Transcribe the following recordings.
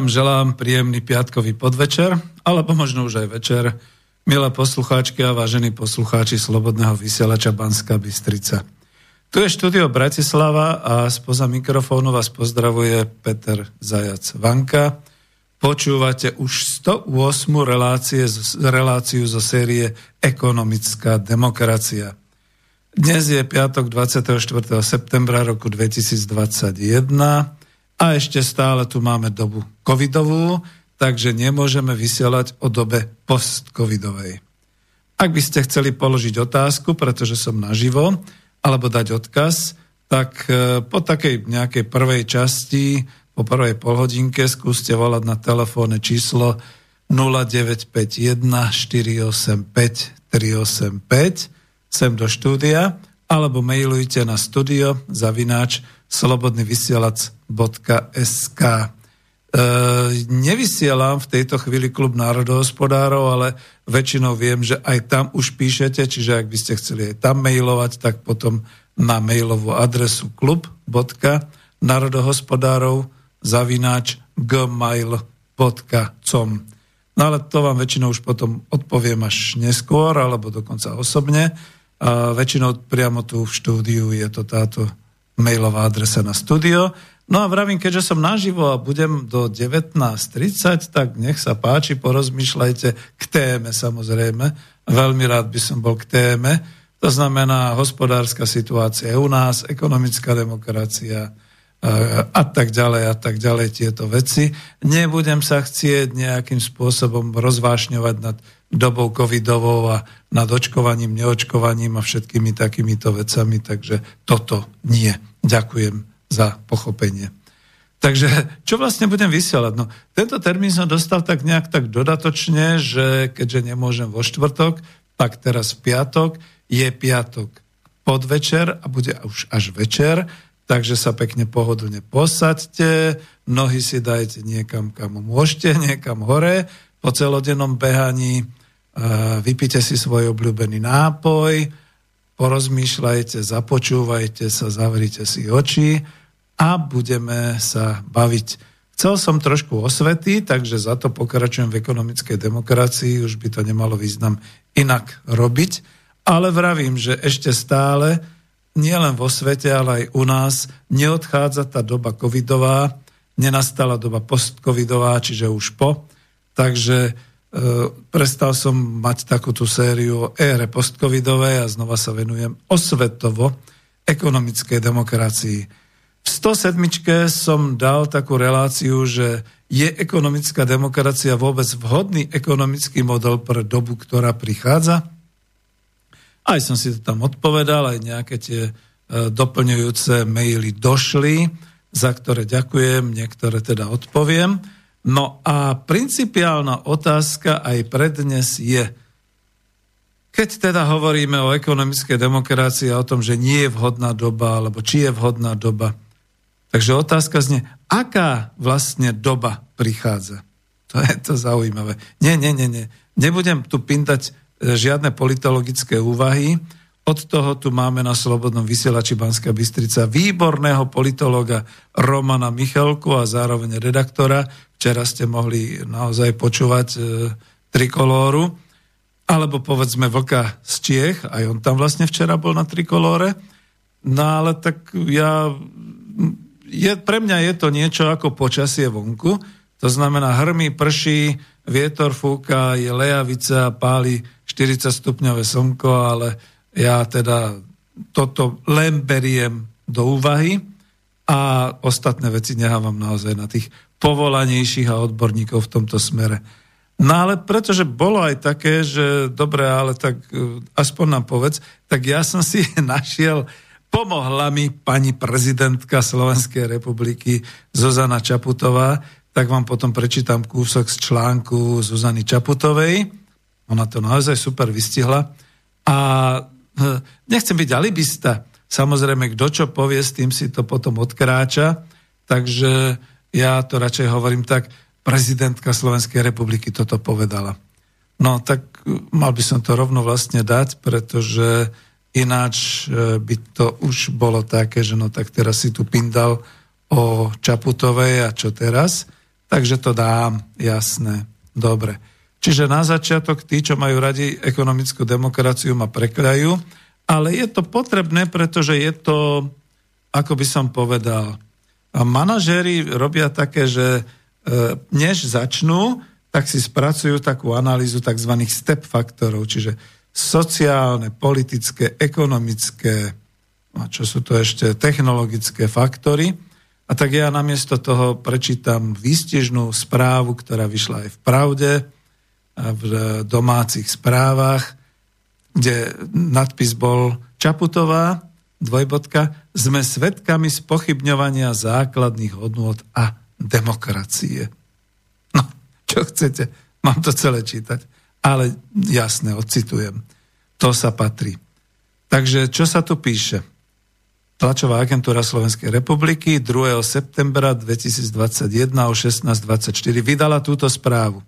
Vám želám príjemný piatkový podvečer, alebo možno už aj večer, milé poslucháčky a vážení poslucháči Slobodného vysielača Banska Bystrica. Tu je štúdio Bratislava a spoza mikrofónu vás pozdravuje Peter Zajac Vanka. Počúvate už 108. Relácie, reláciu zo série Ekonomická demokracia. Dnes je piatok 24. septembra roku 2021 a ešte stále tu máme dobu covidovú, takže nemôžeme vysielať o dobe post-covidovej. Ak by ste chceli položiť otázku, pretože som naživo, alebo dať odkaz, tak e, po takej nejakej prvej časti, po prvej polhodinke skúste volať na telefónne číslo 0951 485 385 sem do štúdia, alebo mailujte na studio zavináč slobodnyvysielac.sk e, Nevysielam v tejto chvíli klub národohospodárov, ale väčšinou viem, že aj tam už píšete, čiže ak by ste chceli aj tam mailovať, tak potom na mailovú adresu klub.národohospodárov zavináč gmail.com No ale to vám väčšinou už potom odpoviem až neskôr, alebo dokonca osobne. A väčšinou priamo tu v štúdiu je to táto mailová adresa na studio. No a vravím, keďže som naživo a budem do 19.30, tak nech sa páči, porozmýšľajte k téme samozrejme. Veľmi rád by som bol k téme. To znamená hospodárska situácia u nás, ekonomická demokracia, a tak ďalej a tak ďalej tieto veci. Nebudem sa chcieť nejakým spôsobom rozvášňovať nad dobou covidovou a nad očkovaním, neočkovaním a všetkými takýmito vecami, takže toto nie. Ďakujem za pochopenie. Takže čo vlastne budem vysielať? No, tento termín som dostal tak nejak tak dodatočne, že keďže nemôžem vo štvrtok, tak teraz v piatok je piatok podvečer a bude už až večer takže sa pekne pohodlne posaďte, nohy si dajte niekam, kam môžete, niekam hore, po celodennom behaní vypite si svoj obľúbený nápoj, porozmýšľajte, započúvajte sa, zavrite si oči a budeme sa baviť. Chcel som trošku osvety, takže za to pokračujem v ekonomickej demokracii, už by to nemalo význam inak robiť, ale vravím, že ešte stále nielen vo svete, ale aj u nás neodchádza tá doba covidová, nenastala doba postcovidová, čiže už po. Takže e, prestal som mať takúto sériu o ére postcovidovej a znova sa venujem osvetovo ekonomickej demokracii. V 107. som dal takú reláciu, že je ekonomická demokracia vôbec vhodný ekonomický model pre dobu, ktorá prichádza? Aj som si to tam odpovedal, aj nejaké tie e, doplňujúce maily došli, za ktoré ďakujem, niektoré teda odpoviem. No a principiálna otázka aj pre dnes je, keď teda hovoríme o ekonomickej demokracii a o tom, že nie je vhodná doba, alebo či je vhodná doba, takže otázka znie, aká vlastne doba prichádza? To je to zaujímavé. Nie, nie, nie, nie. Nebudem tu pindať žiadne politologické úvahy. Od toho tu máme na Slobodnom vysielači Banská Bystrica výborného politologa Romana Michalku a zároveň redaktora. Včera ste mohli naozaj počúvať e, trikolóru. Alebo povedzme Vlka z Čiech, aj on tam vlastne včera bol na trikolóre. No ale tak ja... Je, pre mňa je to niečo ako počasie vonku. To znamená hrmy, prší, vietor fúka, je lejavica, páli 40 stupňové slnko, ale ja teda toto len beriem do úvahy a ostatné veci nehávam naozaj na tých povolanejších a odborníkov v tomto smere. No ale pretože bolo aj také, že dobre, ale tak e, aspoň nám povedz, tak ja som si našiel, pomohla mi pani prezidentka Slovenskej republiky Zuzana Čaputová, tak vám potom prečítam kúsok z článku Zuzany Čaputovej, ona to naozaj super vystihla. A hm, nechcem byť alibista. Samozrejme, kto čo povie, s tým si to potom odkráča. Takže ja to radšej hovorím tak, prezidentka Slovenskej republiky toto povedala. No tak hm, mal by som to rovno vlastne dať, pretože ináč hm, by to už bolo také, že no tak teraz si tu pindal o Čaputovej a čo teraz. Takže to dám, jasné, dobre. Čiže na začiatok tí, čo majú radi ekonomickú demokraciu, ma prekľajú, ale je to potrebné, pretože je to, ako by som povedal, a manažéri robia také, že e, než začnú, tak si spracujú takú analýzu tzv. step faktorov, čiže sociálne, politické, ekonomické, a čo sú to ešte, technologické faktory. A tak ja namiesto toho prečítam výstižnú správu, ktorá vyšla aj v Pravde, v domácich správach, kde nadpis bol Čaputová, dvojbodka, sme svetkami spochybňovania základných hodnôt a demokracie. No, čo chcete, mám to celé čítať, ale jasne, odcitujem. To sa patrí. Takže čo sa tu píše? Tlačová agentúra Slovenskej republiky 2. septembra 2021 o 16.24 vydala túto správu.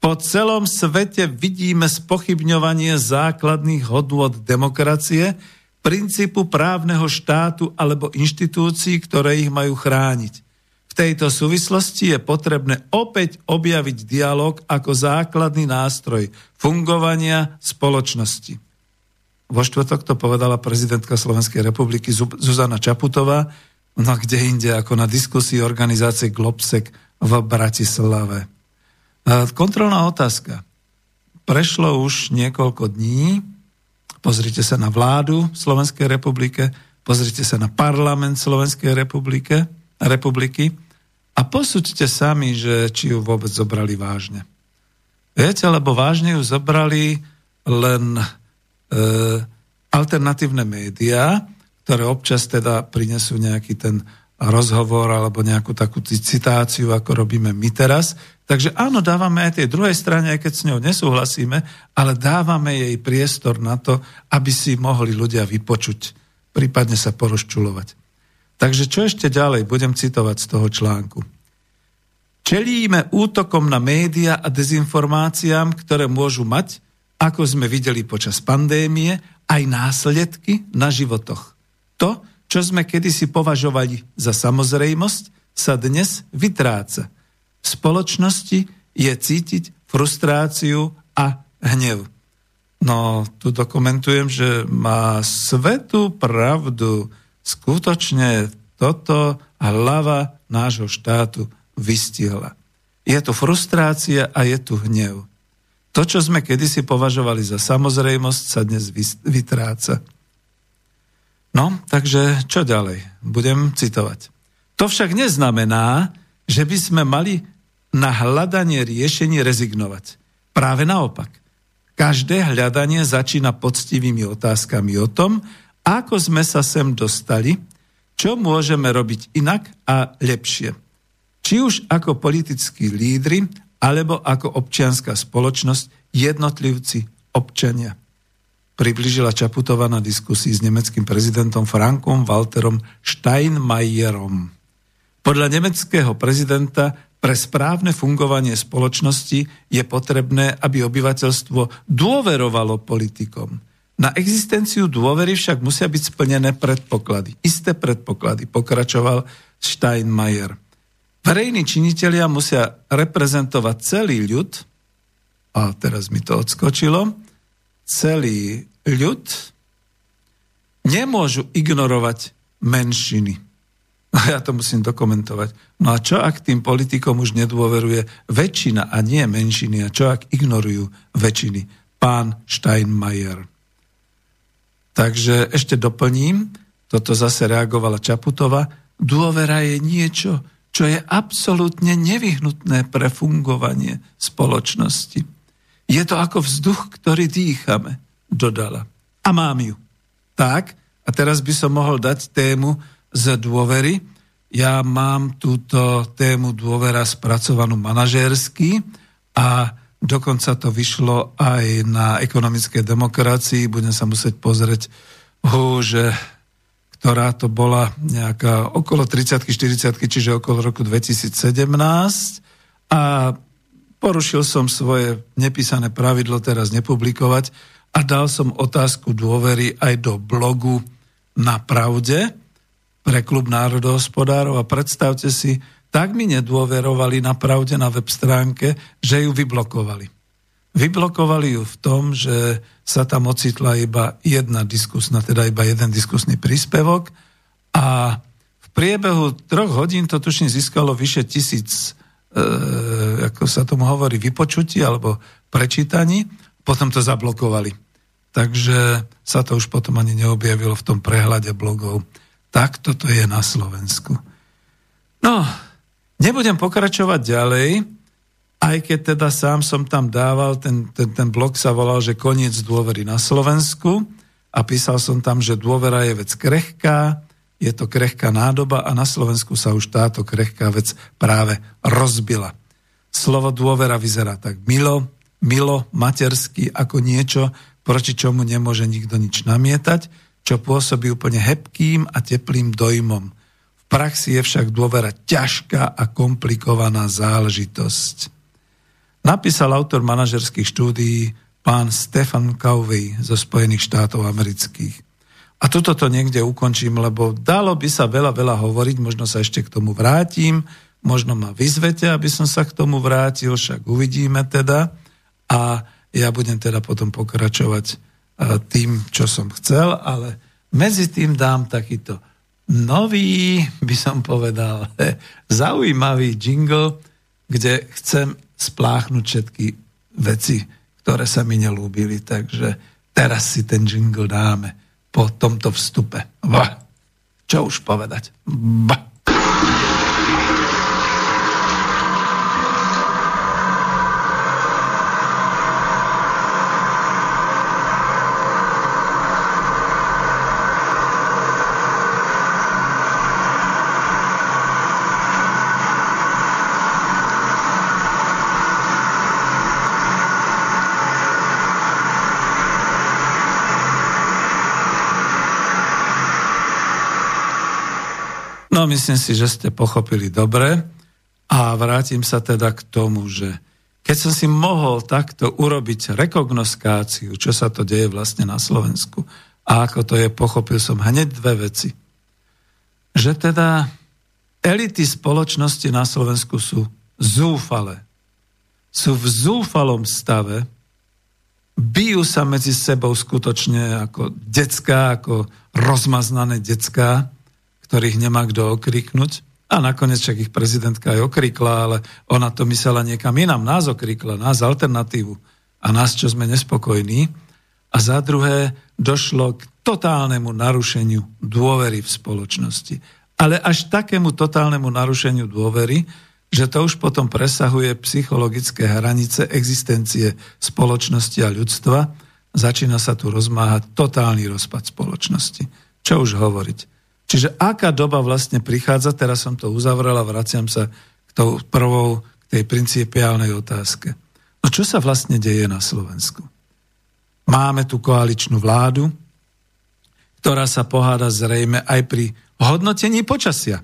Po celom svete vidíme spochybňovanie základných hodnôt demokracie, princípu právneho štátu alebo inštitúcií, ktoré ich majú chrániť. V tejto súvislosti je potrebné opäť objaviť dialog ako základný nástroj fungovania spoločnosti. Vo štvrtok to povedala prezidentka Slovenskej republiky Zuzana Čaputová, no kde inde ako na diskusii organizácie Globsek v Bratislave. Kontrolná otázka. prešlo už niekoľko dní, pozrite sa na vládu Slovenskej republike, pozrite sa na parlament Slovenskej republike, republiky a posúďte sami, že či ju vôbec zobrali vážne. Viete, lebo vážne ju zobrali len e, alternatívne médiá, ktoré občas teda prinesú nejaký ten rozhovor alebo nejakú takú citáciu, ako robíme my teraz. Takže áno, dávame aj tej druhej strane, aj keď s ňou nesúhlasíme, ale dávame jej priestor na to, aby si mohli ľudia vypočuť, prípadne sa porozčulovať. Takže čo ešte ďalej? Budem citovať z toho článku. Čelíme útokom na média a dezinformáciám, ktoré môžu mať, ako sme videli počas pandémie, aj následky na životoch. To, čo sme kedysi považovali za samozrejmosť, sa dnes vytráca. V spoločnosti je cítiť frustráciu a hnev. No, tu dokumentujem, že má svetú pravdu. Skutočne toto hlava nášho štátu vystihla. Je tu frustrácia a je tu hnev. To, čo sme kedysi považovali za samozrejmosť, sa dnes vytráca. No, takže čo ďalej? Budem citovať. To však neznamená, že by sme mali na hľadanie riešení rezignovať. Práve naopak. Každé hľadanie začína poctivými otázkami o tom, ako sme sa sem dostali, čo môžeme robiť inak a lepšie. Či už ako politickí lídry, alebo ako občianská spoločnosť, jednotlivci, občania približila Čaputová na diskusii s nemeckým prezidentom Frankom Walterom Steinmeierom. Podľa nemeckého prezidenta pre správne fungovanie spoločnosti je potrebné, aby obyvateľstvo dôverovalo politikom. Na existenciu dôvery však musia byť splnené predpoklady. Isté predpoklady, pokračoval Steinmeier. Verejní činitelia musia reprezentovať celý ľud, a teraz mi to odskočilo, celý ľud nemôžu ignorovať menšiny. A ja to musím dokumentovať. No a čo ak tým politikom už nedôveruje väčšina a nie menšiny? A čo ak ignorujú väčšiny? Pán Steinmeier. Takže ešte doplním, toto zase reagovala Čaputova, dôvera je niečo, čo je absolútne nevyhnutné pre fungovanie spoločnosti. Je to ako vzduch, ktorý dýchame dodala. A mám ju. Tak, a teraz by som mohol dať tému z dôvery. Ja mám túto tému dôvera spracovanú manažérsky a dokonca to vyšlo aj na ekonomickej demokracii. Budem sa musieť pozrieť, že ktorá to bola nejaká okolo 30 40 čiže okolo roku 2017. A porušil som svoje nepísané pravidlo teraz nepublikovať a dal som otázku dôvery aj do blogu na pravde pre klub národohospodárov a predstavte si, tak mi nedôverovali na pravde na web stránke, že ju vyblokovali. Vyblokovali ju v tom, že sa tam ocitla iba jedna diskusná, teda iba jeden diskusný príspevok a v priebehu troch hodín to tuším získalo vyše tisíc, e, ako sa tomu hovorí, vypočutí alebo prečítaní potom to zablokovali. Takže sa to už potom ani neobjavilo v tom prehľade blogov. Tak toto je na Slovensku. No, nebudem pokračovať ďalej, aj keď teda sám som tam dával, ten, ten, ten blog sa volal, že koniec dôvery na Slovensku a písal som tam, že dôvera je vec krehká, je to krehká nádoba a na Slovensku sa už táto krehká vec práve rozbila. Slovo dôvera vyzerá tak milo, milo, matersky, ako niečo, proti čomu nemôže nikto nič namietať, čo pôsobí úplne hebkým a teplým dojmom. Praxi je však dôvera ťažká a komplikovaná záležitosť. Napísal autor manažerských štúdií pán Stefan Covey zo Spojených štátov amerických. A tuto to niekde ukončím, lebo dalo by sa veľa, veľa hovoriť, možno sa ešte k tomu vrátim, možno ma vyzvete, aby som sa k tomu vrátil, však uvidíme teda a ja budem teda potom pokračovať tým, čo som chcel, ale medzi tým dám takýto nový, by som povedal, zaujímavý jingle, kde chcem spláchnuť všetky veci, ktoré sa mi nelúbili. Takže teraz si ten jingle dáme po tomto vstupe. Bah. Čo už povedať? Bah. Myslím si, že ste pochopili dobre a vrátim sa teda k tomu, že keď som si mohol takto urobiť rekognoskáciu, čo sa to deje vlastne na Slovensku a ako to je, pochopil som hneď dve veci. Že teda elity spoločnosti na Slovensku sú zúfale. Sú v zúfalom stave, bijú sa medzi sebou skutočne ako decká, ako rozmaznané decká ktorých nemá kto okriknúť. A nakoniec však ich prezidentka aj okrikla, ale ona to myslela niekam inám. Nás okrikla, nás alternatívu a nás, čo sme nespokojní. A za druhé, došlo k totálnemu narušeniu dôvery v spoločnosti. Ale až takému totálnemu narušeniu dôvery, že to už potom presahuje psychologické hranice existencie spoločnosti a ľudstva, začína sa tu rozmáhať totálny rozpad spoločnosti. Čo už hovoriť? Čiže aká doba vlastne prichádza, teraz som to uzavrel a vraciam sa k tou prvou, k tej principiálnej otázke. No čo sa vlastne deje na Slovensku? Máme tu koaličnú vládu, ktorá sa poháda zrejme aj pri hodnotení počasia.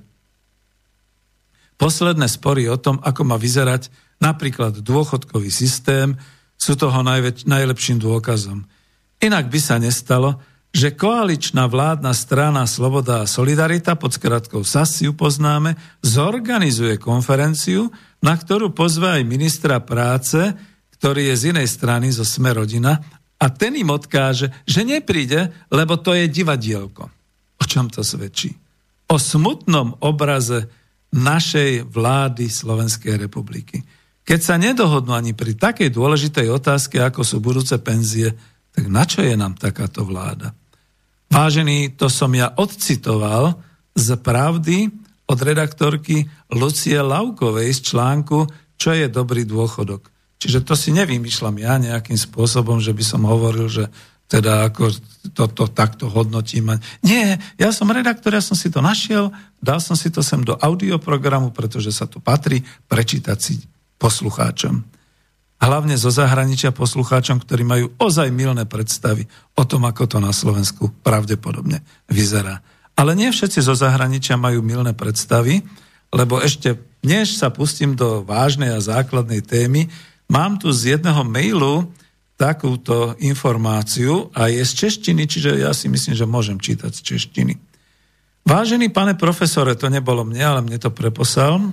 Posledné spory o tom, ako má vyzerať napríklad dôchodkový systém, sú toho najväč- najlepším dôkazom. Inak by sa nestalo, že koaličná vládna strana Sloboda a Solidarita, pod skratkou SAS ju poznáme, zorganizuje konferenciu, na ktorú pozve aj ministra práce, ktorý je z inej strany, zo Sme rodina, a ten im odkáže, že nepríde, lebo to je divadielko. O čom to svedčí? O smutnom obraze našej vlády Slovenskej republiky. Keď sa nedohodnú ani pri takej dôležitej otázke, ako sú budúce penzie, tak na čo je nám takáto vláda? Vážený, to som ja odcitoval z pravdy od redaktorky Lucie Laukovej z článku Čo je dobrý dôchodok. Čiže to si nevymýšľam ja nejakým spôsobom, že by som hovoril, že teda ako toto to, takto hodnotím. Nie, ja som redaktor, ja som si to našiel, dal som si to sem do audioprogramu, pretože sa to patrí prečítať si poslucháčom hlavne zo zahraničia poslucháčom, ktorí majú ozaj milné predstavy o tom, ako to na Slovensku pravdepodobne vyzerá. Ale nie všetci zo zahraničia majú milné predstavy, lebo ešte, než sa pustím do vážnej a základnej témy, mám tu z jedného mailu takúto informáciu a je z češtiny, čiže ja si myslím, že môžem čítať z češtiny. Vážený pane profesore, to nebolo mne, ale mne to preposal um,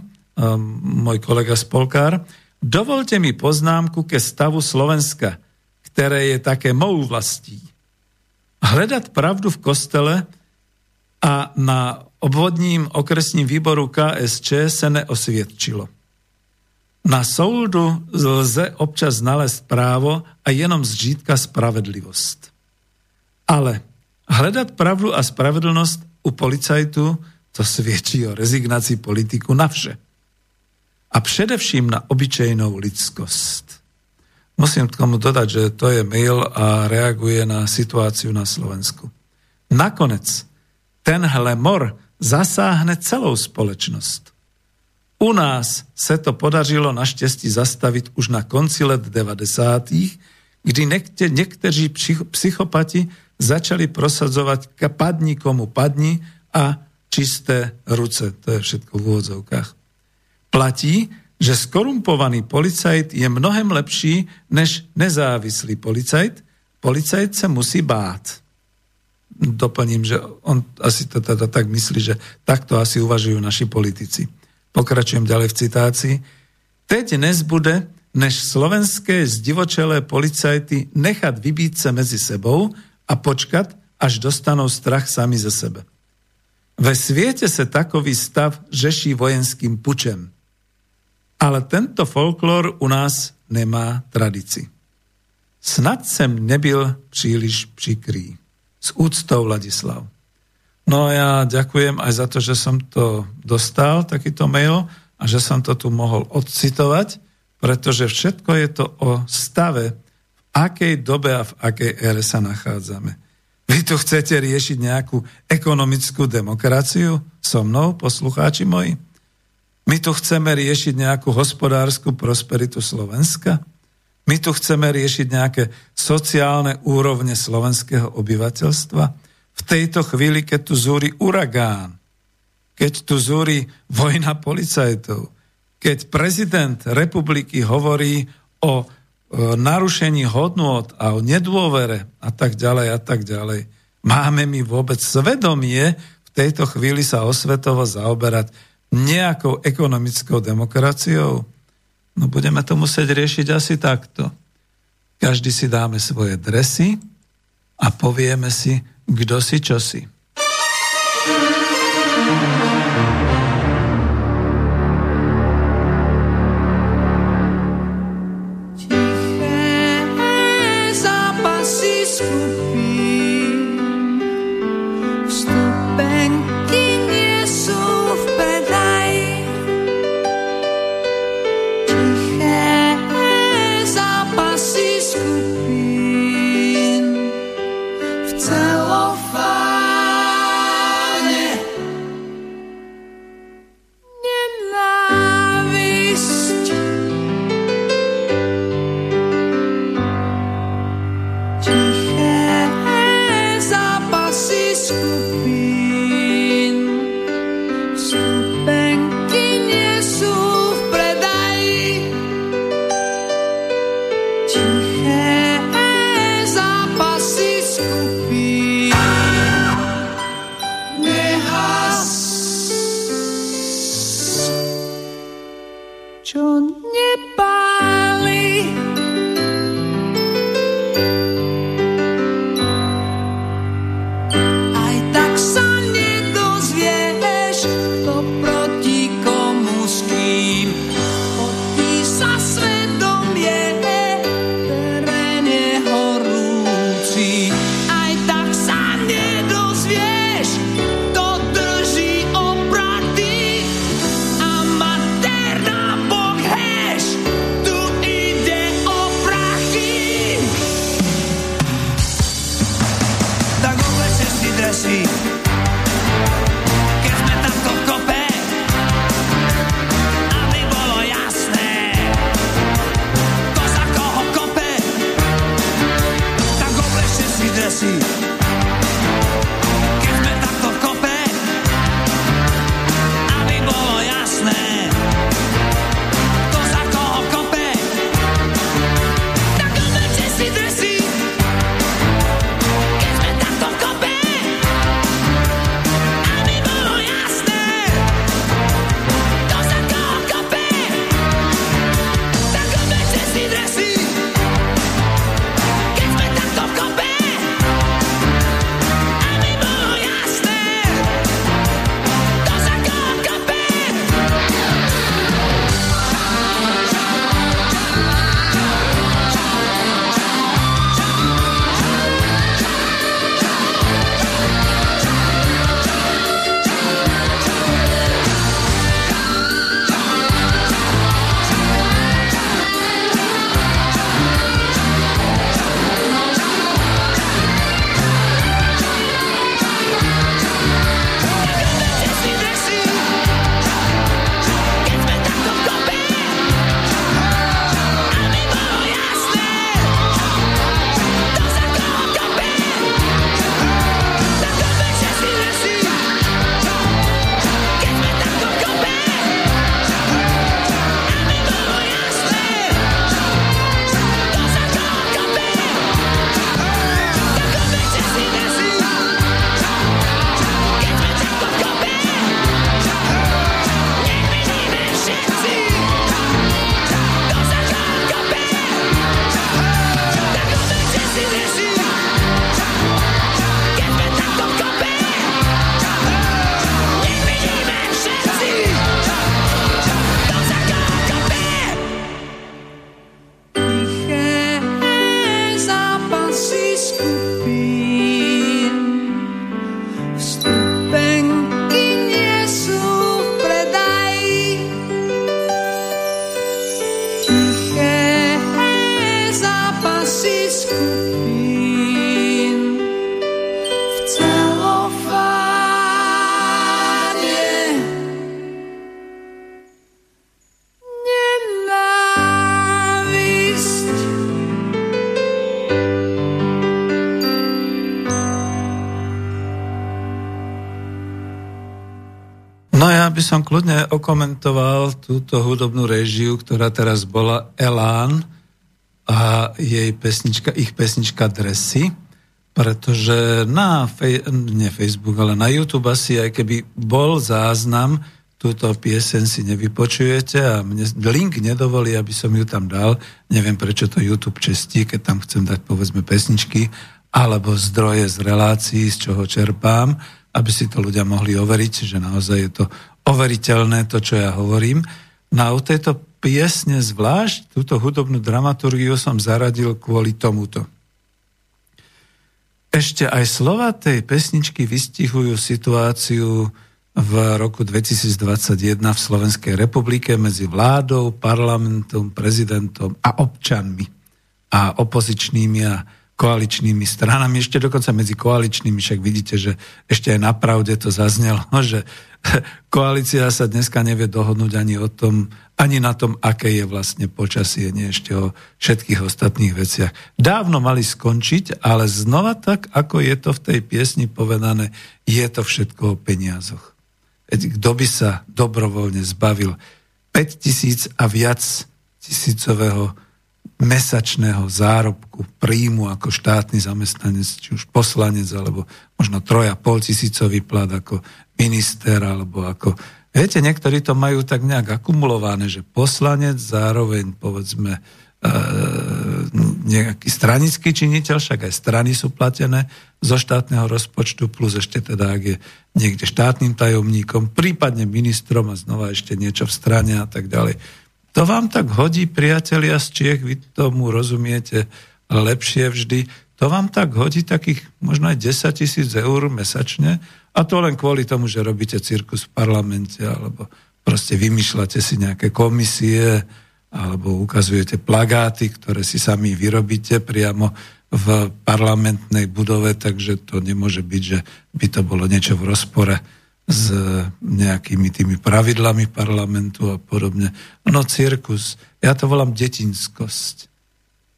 môj kolega Spolkár, Dovolte mi poznámku ke stavu Slovenska, ktoré je také mou vlastí. Hľadať pravdu v kostele a na obvodním okresním výboru KSČ se neosviedčilo. Na soudu lze občas nalézt právo a jenom zřídka spravedlivost. Ale hľadať pravdu a spravedlnosť u policajtu to sviečí o rezignácii politiku na vše a především na obyčejnou lidskost. Musím k tomu dodať, že to je mail a reaguje na situáciu na Slovensku. Nakonec tenhle mor zasáhne celou společnost. U nás se to podařilo naštěstí zastavit už na konci let 90. kdy někte, někteří psychopati začali prosadzovať padni komu padni a čisté ruce. To je všetko v úvodzovkách platí, že skorumpovaný policajt je mnohem lepší než nezávislý policajt. Policajt sa musí bát. Doplním, že on asi to teda tak myslí, že takto asi uvažujú naši politici. Pokračujem ďalej v citácii. Teď nezbude, než slovenské zdivočelé policajty nechat vybít se mezi sebou a počkat, až dostanou strach sami ze sebe. Ve sviete sa takový stav žeší vojenským pučem. Ale tento folklór u nás nemá tradícii. snad sem nebyl příliš přikrý. S úctou Ladislav. No a ja ďakujem aj za to, že som to dostal, takýto mail, a že som to tu mohol odcitovať, pretože všetko je to o stave, v akej dobe a v akej ére sa nachádzame. Vy tu chcete riešiť nejakú ekonomickú demokraciu so mnou, poslucháči moji? My tu chceme riešiť nejakú hospodárskú prosperitu Slovenska? My tu chceme riešiť nejaké sociálne úrovne slovenského obyvateľstva? V tejto chvíli, keď tu zúri uragán, keď tu zúri vojna policajtov, keď prezident republiky hovorí o e, narušení hodnôt a o nedôvere a tak ďalej a tak ďalej. Máme my vôbec svedomie v tejto chvíli sa osvetovo zaoberať nejakou ekonomickou demokraciou? No budeme to musieť riešiť asi takto. Každý si dáme svoje dresy a povieme si, kto si čo si. by túto hudobnú režiu, ktorá teraz bola Elán a jej pesnička, ich pesnička Dresy, pretože na fej, nie Facebook, ale na YouTube asi aj keby bol záznam, túto piesen si nevypočujete a mne link nedovolí, aby som ju tam dal. Neviem, prečo to YouTube čestí, keď tam chcem dať povedzme pesničky alebo zdroje z relácií, z čoho čerpám aby si to ľudia mohli overiť, že naozaj je to overiteľné, to, čo ja hovorím. No a u tejto piesne zvlášť, túto hudobnú dramaturgiu som zaradil kvôli tomuto. Ešte aj slova tej pesničky vystihujú situáciu v roku 2021 v Slovenskej republike medzi vládou, parlamentom, prezidentom a občanmi a opozičnými a koaličnými stranami, ešte dokonca medzi koaličnými, však vidíte, že ešte aj na pravde to zaznelo, že koalícia sa dneska nevie dohodnúť ani o tom, ani na tom, aké je vlastne počasie, nie ešte o všetkých ostatných veciach. Dávno mali skončiť, ale znova tak, ako je to v tej piesni povedané, je to všetko o peniazoch. Kto by sa dobrovoľne zbavil 5 tisíc a viac tisícového mesačného zárobku, príjmu ako štátny zamestnanec, či už poslanec, alebo možno troja pol tisícový plat ako minister, alebo ako... Viete, niektorí to majú tak nejak akumulované, že poslanec zároveň, povedzme, e, nejaký stranický činiteľ, však aj strany sú platené zo štátneho rozpočtu, plus ešte teda, ak je niekde štátnym tajomníkom, prípadne ministrom a znova ešte niečo v strane a tak ďalej to vám tak hodí, priatelia z Čiech, vy tomu rozumiete lepšie vždy, to vám tak hodí takých možno aj 10 tisíc eur mesačne? A to len kvôli tomu, že robíte cirkus v parlamente alebo proste vymýšľate si nejaké komisie alebo ukazujete plagáty, ktoré si sami vyrobíte priamo v parlamentnej budove, takže to nemôže byť, že by to bolo niečo v rozpore s nejakými tými pravidlami parlamentu a podobne. No cirkus, ja to volám detinskosť.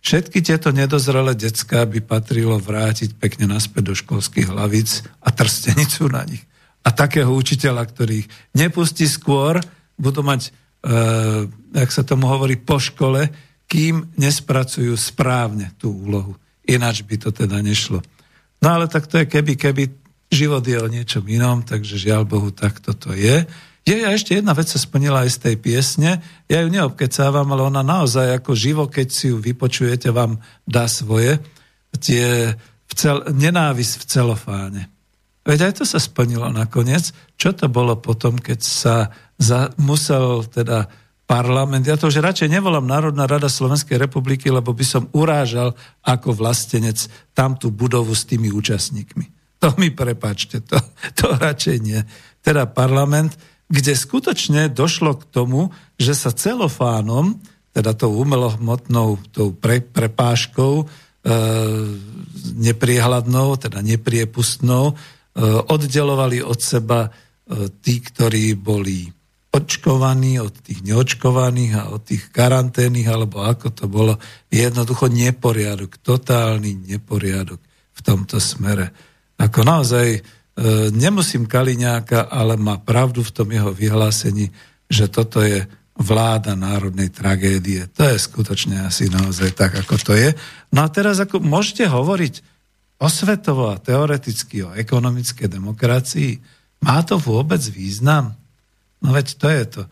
Všetky tieto nedozrelé decka by patrilo vrátiť pekne naspäť do školských hlavíc a trstenicu na nich. A takého učiteľa, ktorých nepustí skôr, budú mať, e, jak sa tomu hovorí, po škole, kým nespracujú správne tú úlohu. Ináč by to teda nešlo. No ale tak to je keby, keby Život je o niečom inom, takže žiaľ Bohu, tak toto je. Je a ešte jedna vec sa splnila aj z tej piesne. Ja ju neobkecávam, ale ona naozaj ako živo, keď si ju vypočujete, vám dá svoje. Tie cel, nenávisť v celofáne. Veď aj to sa splnilo nakoniec. Čo to bolo potom, keď sa za, musel teda parlament, ja to už radšej nevolám Národná rada Slovenskej republiky, lebo by som urážal ako vlastenec tam tú budovu s tými účastníkmi. To mi prepačte, to, to radšej nie. Teda parlament, kde skutočne došlo k tomu, že sa celofánom, teda tou umelohmotnou tou pre, prepáškou, e, nepriehľadnou, teda nepriepustnou, e, oddelovali od seba e, tí, ktorí boli očkovaní od tých neočkovaných a od tých karanténnych, alebo ako to bolo, jednoducho neporiadok, totálny neporiadok v tomto smere. Ako naozaj e, nemusím Kaliňáka, ale má pravdu v tom jeho vyhlásení, že toto je vláda národnej tragédie. To je skutočne asi naozaj tak, ako to je. No a teraz ako môžete hovoriť osvetovo a teoreticky o ekonomickej demokracii. Má to vôbec význam? No veď to je to. E,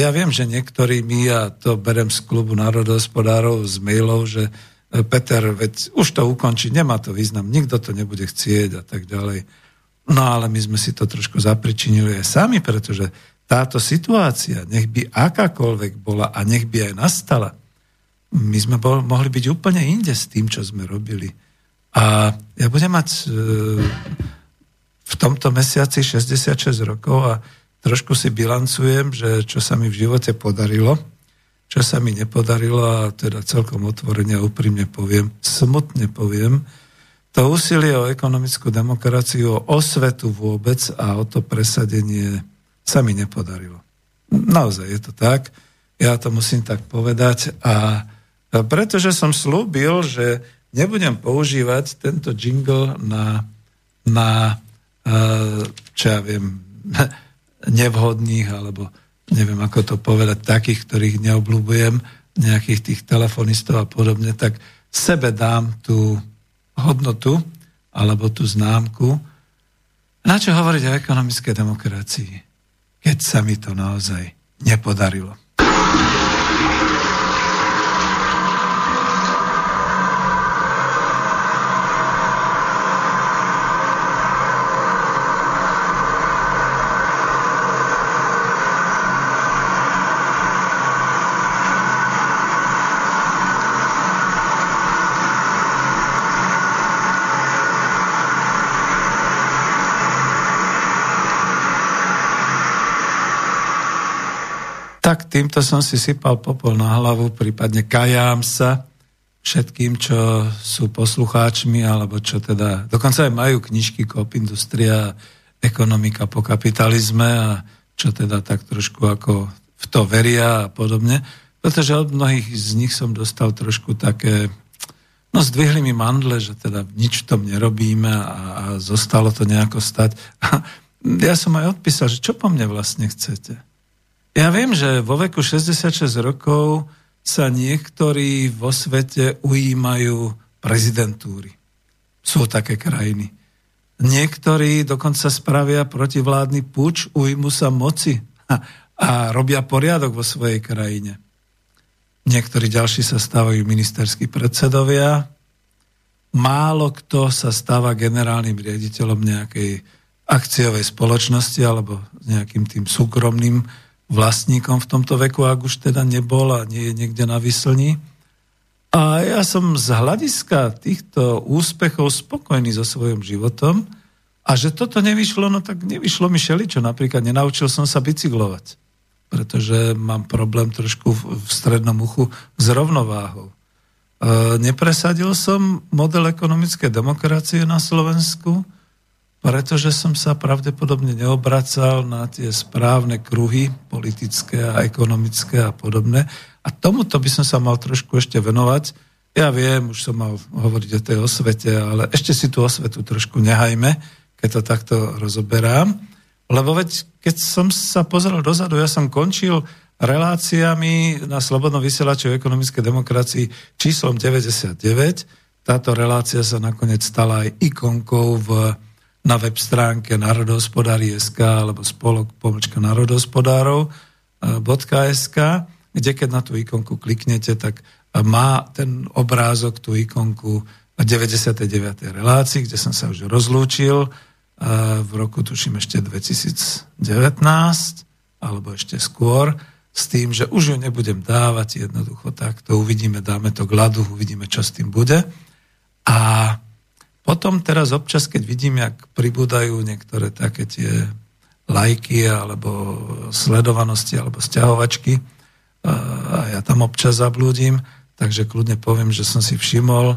ja viem, že niektorí my, ja to berem z klubu národohospodárov z mailov, že Peter, veď už to ukončí, nemá to význam, nikto to nebude chcieť a tak ďalej. No ale my sme si to trošku zapričinili aj sami, pretože táto situácia, nech by akákoľvek bola a nech by aj nastala, my sme bol, mohli byť úplne inde s tým, čo sme robili. A ja budem mať e, v tomto mesiaci 66 rokov a trošku si bilancujem, že čo sa mi v živote podarilo čo sa mi nepodarilo a teda celkom otvorene a úprimne poviem, smutne poviem, to úsilie o ekonomickú demokraciu, o osvetu vôbec a o to presadenie sa mi nepodarilo. Naozaj je to tak, ja to musím tak povedať a pretože som slúbil, že nebudem používať tento jingle na, na čo ja viem, nevhodných, alebo neviem ako to povedať, takých, ktorých neobľúbujem, nejakých tých telefonistov a podobne, tak sebe dám tú hodnotu alebo tú známku. Na čo hovoriť o ekonomickej demokracii, keď sa mi to naozaj nepodarilo? Týmto som si sypal popol na hlavu, prípadne kajám sa všetkým, čo sú poslucháčmi, alebo čo teda, dokonca aj majú knižky Kop Industria, ekonomika po kapitalizme a čo teda tak trošku ako v to veria a podobne, pretože od mnohých z nich som dostal trošku také, no zdvihli mi mandle, že teda nič v tom nerobíme a, a zostalo to nejako stať. A ja som aj odpísal, že čo po mne vlastne chcete? Ja viem, že vo veku 66 rokov sa niektorí vo svete ujímajú prezidentúry. Sú také krajiny. Niektorí dokonca spravia protivládny puč, ujmu sa moci a, robia poriadok vo svojej krajine. Niektorí ďalší sa stávajú ministerskí predsedovia. Málo kto sa stáva generálnym riaditeľom nejakej akciovej spoločnosti alebo nejakým tým súkromným vlastníkom v tomto veku, ak už teda nebol a nie je niekde na vyslni. A ja som z hľadiska týchto úspechov spokojný so svojím životom a že toto nevyšlo, no tak nevyšlo mi šeličo. Napríklad nenaučil som sa bicyklovať, pretože mám problém trošku v strednom uchu s rovnováhou. E, nepresadil som model ekonomické demokracie na Slovensku, pretože som sa pravdepodobne neobracal na tie správne kruhy politické a ekonomické a podobné. A tomuto by som sa mal trošku ešte venovať. Ja viem, už som mal hovoriť o tej osvete, ale ešte si tú osvetu trošku nehajme, keď to takto rozoberám. Lebo veď, keď som sa pozrel dozadu, ja som končil reláciami na Slobodnom vysielači o ekonomickej demokracii číslom 99. Táto relácia sa nakoniec stala aj ikonkou v na web stránke národohospodári.sk alebo spolok pomočka národohospodárov.sk, kde keď na tú ikonku kliknete, tak má ten obrázok, tú ikonku 99. relácii, kde som sa už rozlúčil v roku, tuším, ešte 2019, alebo ešte skôr, s tým, že už ju nebudem dávať jednoducho takto, uvidíme, dáme to k ľadu, uvidíme, čo s tým bude. A potom teraz občas, keď vidím, jak pribúdajú niektoré také tie lajky alebo sledovanosti alebo stiahovačky a ja tam občas zablúdim, takže kľudne poviem, že som si všimol,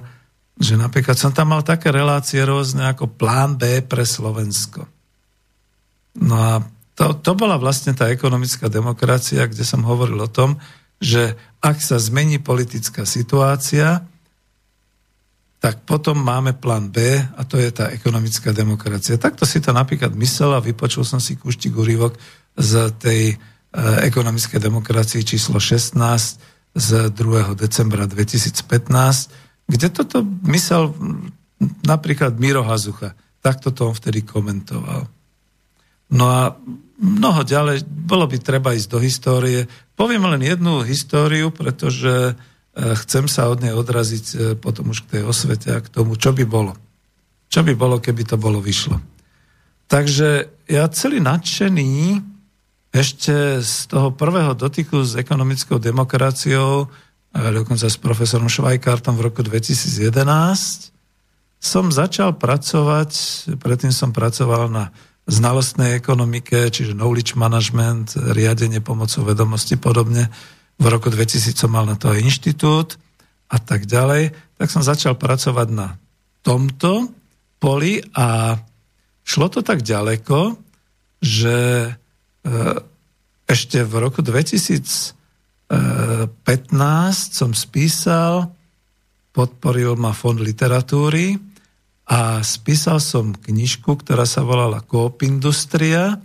že napríklad som tam mal také relácie rôzne ako plán B pre Slovensko. No a to, to bola vlastne tá ekonomická demokracia, kde som hovoril o tom, že ak sa zmení politická situácia, tak potom máme plán B a to je tá ekonomická demokracia. Takto si to napríklad myslel a vypočul som si kúštik úrivok z tej e, ekonomickej demokracie číslo 16 z 2. decembra 2015, kde toto myslel napríklad Miro Hazucha. Takto to on vtedy komentoval. No a mnoho ďalej, bolo by treba ísť do histórie. Poviem len jednu históriu, pretože chcem sa od nej odraziť e, potom už k tej osvete a k tomu, čo by bolo. Čo by bolo, keby to bolo vyšlo. Takže ja celý nadšený ešte z toho prvého dotyku s ekonomickou demokraciou, dokonca s profesorom Švajkartom v roku 2011, som začal pracovať, predtým som pracoval na znalostnej ekonomike, čiže knowledge management, riadenie pomocou vedomosti podobne, v roku 2000 som mal na to inštitút a tak ďalej, tak som začal pracovať na tomto poli a šlo to tak ďaleko, že e, ešte v roku 2015 som spísal, podporil ma Fond literatúry a spísal som knižku, ktorá sa volala Coop Industria,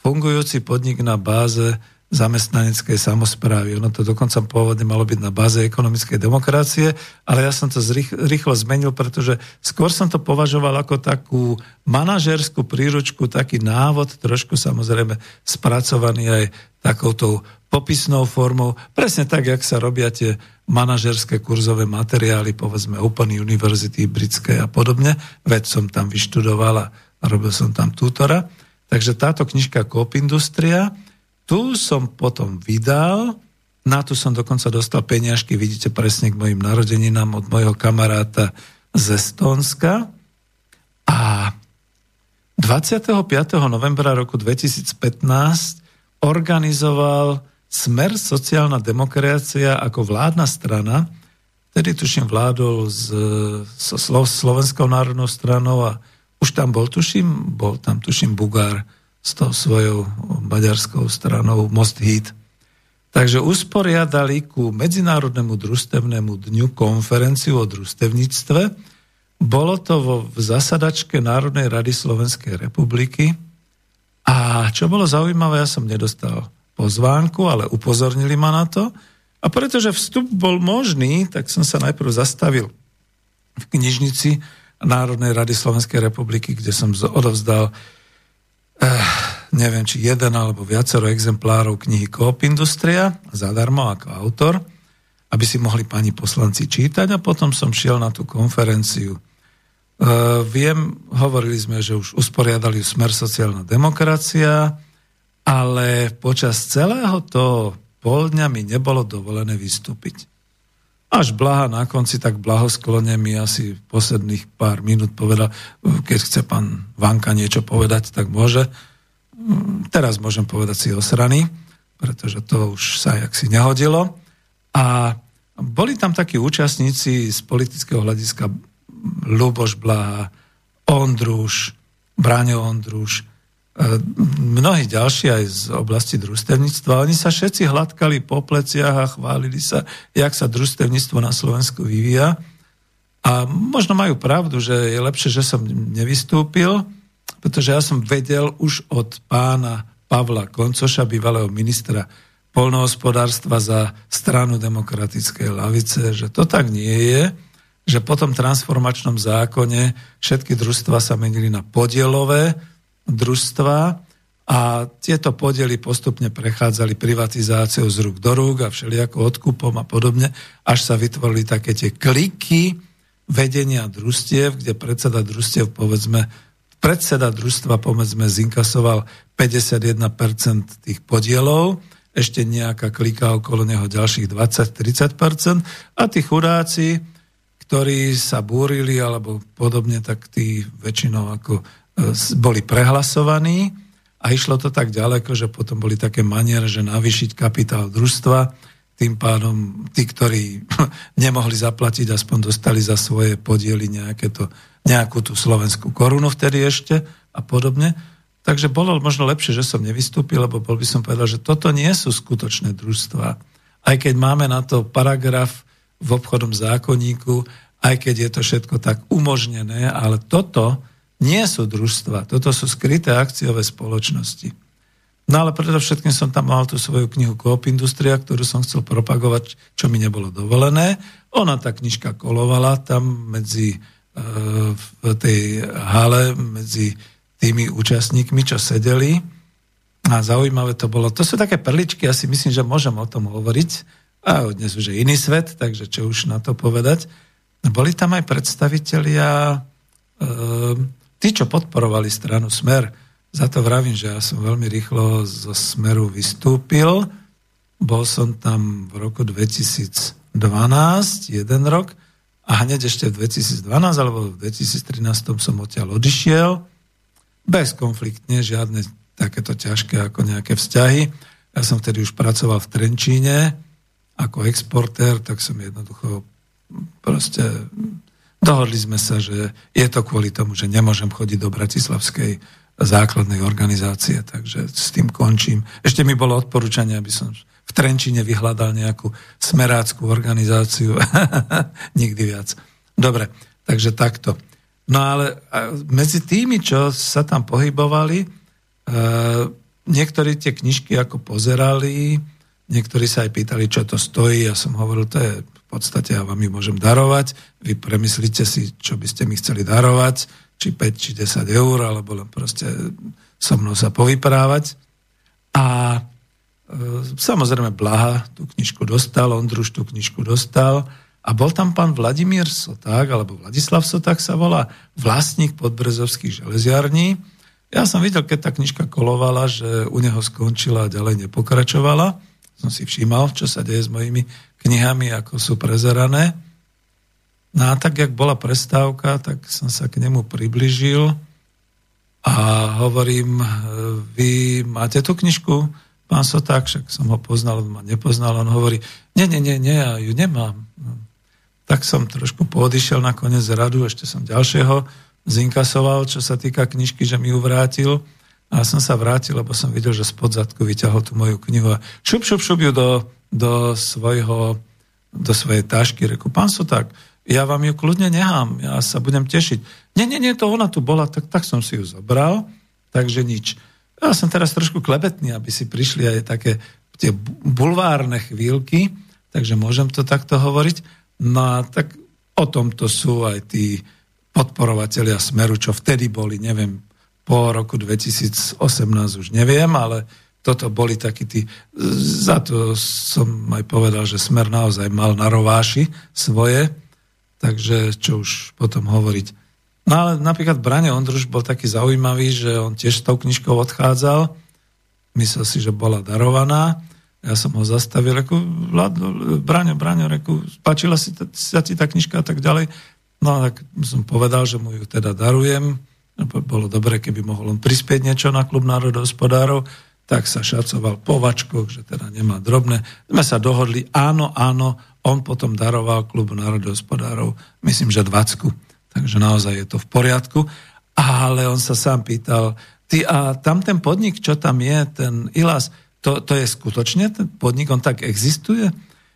fungujúci podnik na báze zamestnaneckej samozprávy. Ono to dokonca pôvodne malo byť na báze ekonomickej demokracie, ale ja som to rýchlo zmenil, pretože skôr som to považoval ako takú manažerskú príručku, taký návod, trošku samozrejme spracovaný aj takouto popisnou formou, presne tak, jak sa robia tie manažerské kurzové materiály, povedzme Open University britské a podobne, veď som tam vyštudoval a robil som tam tutora. Takže táto knižka Coop Industria, tu som potom vydal, na tu som dokonca dostal peniažky, vidíte presne k mojim narodeninám od mojho kamaráta z Estónska. A 25. novembra roku 2015 organizoval Smer sociálna demokracia ako vládna strana, tedy tuším vládol s, so Slovenskou národnou stranou a už tam bol, tuším, bol tam, tuším, Bugár, s tou svojou maďarskou stranou Most Hit. Takže usporiadali ku Medzinárodnému družstevnému dňu konferenciu o družstevníctve. Bolo to vo, v zasadačke Národnej rady Slovenskej republiky. A čo bolo zaujímavé, ja som nedostal pozvánku, ale upozornili ma na to. A pretože vstup bol možný, tak som sa najprv zastavil v knižnici Národnej rady Slovenskej republiky, kde som odovzdal eh, neviem, či jeden alebo viacero exemplárov knihy Coop Industria, zadarmo ako autor, aby si mohli pani poslanci čítať a potom som šiel na tú konferenciu. Uh, viem, hovorili sme, že už usporiadali Smer sociálna demokracia, ale počas celého toho pol dňa mi nebolo dovolené vystúpiť. Až Blaha na konci, tak blahosklone mi asi posledných pár minút povedal, keď chce pán Vanka niečo povedať, tak môže. Teraz môžem povedať si osrany, pretože to už sa jak si nehodilo. A boli tam takí účastníci z politického hľadiska Luboš Blaha, Ondruš, Braňo Ondruš, mnohí ďalší aj z oblasti družstevníctva. Oni sa všetci hladkali po pleciach a chválili sa, jak sa družstevníctvo na Slovensku vyvíja. A možno majú pravdu, že je lepšie, že som nevystúpil, pretože ja som vedel už od pána Pavla Koncoša, bývalého ministra polnohospodárstva za stranu demokratickej lavice, že to tak nie je, že po tom transformačnom zákone všetky družstva sa menili na podielové družstva a tieto podiely postupne prechádzali privatizáciou z rúk do rúk a všelijako odkupom a podobne, až sa vytvorili také tie kliky vedenia družstiev, kde predseda družstiev povedzme predseda družstva, povedzme, zinkasoval 51% tých podielov, ešte nejaká klika okolo neho ďalších 20-30% a tí chudáci, ktorí sa búrili alebo podobne, tak tí väčšinou ako boli prehlasovaní a išlo to tak ďaleko, že potom boli také maniere, že navýšiť kapitál družstva, tým pádom tí, ktorí nemohli zaplatiť, aspoň dostali za svoje podiely nejaké to nejakú tú slovenskú korunu vtedy ešte a podobne. Takže bolo možno lepšie, že som nevystúpil, lebo bol by som povedal, že toto nie sú skutočné družstva. Aj keď máme na to paragraf v obchodom zákonníku, aj keď je to všetko tak umožnené, ale toto nie sú družstva, toto sú skryté akciové spoločnosti. No ale predovšetkým som tam mal tú svoju knihu Coop Industria, ktorú som chcel propagovať, čo mi nebolo dovolené. Ona, tá knižka kolovala tam medzi v tej hale medzi tými účastníkmi, čo sedeli. A zaujímavé to bolo. To sú také perličky, ja si myslím, že môžem o tom hovoriť. A dnes už je iný svet, takže čo už na to povedať. Boli tam aj predstavitelia, e, tí, čo podporovali stranu Smer. Za to vravím, že ja som veľmi rýchlo zo Smeru vystúpil. Bol som tam v roku 2012, jeden rok, a hneď ešte v 2012 alebo v 2013 som odtiaľ odišiel, bezkonfliktne, žiadne takéto ťažké ako nejaké vzťahy. Ja som vtedy už pracoval v Trenčíne ako exportér, tak som jednoducho proste dohodli sme sa, že je to kvôli tomu, že nemôžem chodiť do Bratislavskej základnej organizácie, takže s tým končím. Ešte mi bolo odporúčanie, aby som v Trenčine vyhľadal nejakú smeráckú organizáciu. Nikdy viac. Dobre, takže takto. No ale medzi tými, čo sa tam pohybovali, e, niektorí tie knižky ako pozerali, niektorí sa aj pýtali, čo to stojí. Ja som hovoril, to je podstate, ja vám ju môžem darovať. Vy premyslíte si, čo by ste mi chceli darovať, či 5, či 10 eur, alebo len proste so mnou sa povyprávať. A e, samozrejme Blaha tú knižku dostal, Ondruš tú knižku dostal a bol tam pán Vladimír Soták, alebo Vladislav Soták sa volá, vlastník podbrezovských železiarní. Ja som videl, keď tá knižka kolovala, že u neho skončila a ďalej nepokračovala. Som si všímal, čo sa deje s mojimi knihami, ako sú prezerané. No a tak, jak bola prestávka, tak som sa k nemu približil a hovorím, vy máte tú knižku, pán Soták, však som ho poznal, on ma nepoznal, on hovorí, nie, nie, nie, nie, ja ju nemám. Tak som trošku poodišiel nakoniec z radu, ešte som ďalšieho zinkasoval, čo sa týka knižky, že mi ju vrátil. A som sa vrátil, lebo som videl, že spod zadku vyťahol tú moju knihu a šup, šup, šup ju do, do, svojho, do svojej tašky. Reku, pán Soták, ja vám ju kľudne nechám, ja sa budem tešiť. Nie, nie, nie, to ona tu bola, tak, tak som si ju zobral, takže nič. Ja som teraz trošku klebetný, aby si prišli aj také tie bulvárne chvíľky, takže môžem to takto hovoriť. No a tak o tomto sú aj tí podporovatelia Smeru, čo vtedy boli, neviem, po roku 2018 už neviem, ale toto boli takí tí, za to som aj povedal, že Smer naozaj mal na rováši svoje, takže čo už potom hovoriť. No ale napríklad Brane Ondruš bol taký zaujímavý, že on tiež s tou knižkou odchádzal, myslel si, že bola darovaná, ja som ho zastavil, reku, Braňo, Braňo, reku, páčila si sa ti tá knižka a tak ďalej. No tak som povedal, že mu ju teda darujem, bolo dobre, keby mohol on prispieť niečo na klub národohospodárov, tak sa šacoval po vačkoch, že teda nemá drobné. Sme sa dohodli, áno, áno, on potom daroval klubu národohospodárov, myslím, že 20. Takže naozaj je to v poriadku. Ale on sa sám pýtal, ty a tam ten podnik, čo tam je, ten Ilas, to, to je skutočne ten podnik, on tak existuje?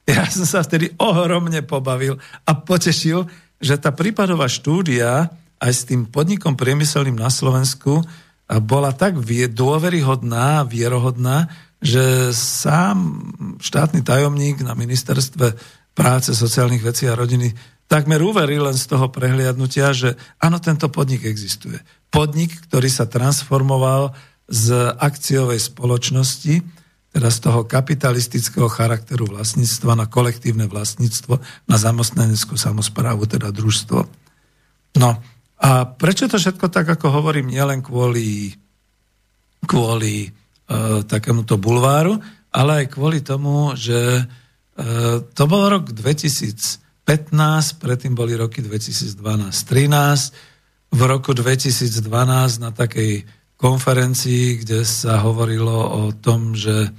Ja som sa vtedy ohromne pobavil a potešil, že tá prípadová štúdia aj s tým podnikom priemyselným na Slovensku bola tak dôveryhodná, vierohodná, že sám štátny tajomník na ministerstve práce, sociálnych vecí a rodiny takmer uveril len z toho prehliadnutia, že áno, tento podnik existuje. Podnik, ktorý sa transformoval z akciovej spoločnosti, teda z toho kapitalistického charakteru vlastníctva na kolektívne vlastníctvo, na zamestnaneckú samozprávu, teda družstvo. No a prečo to všetko tak, ako hovorím, nielen kvôli, kvôli E, takémuto bulváru, ale aj kvôli tomu, že e, to bol rok 2015, predtým boli roky 2012-13. V roku 2012 na takej konferencii, kde sa hovorilo o tom, že e,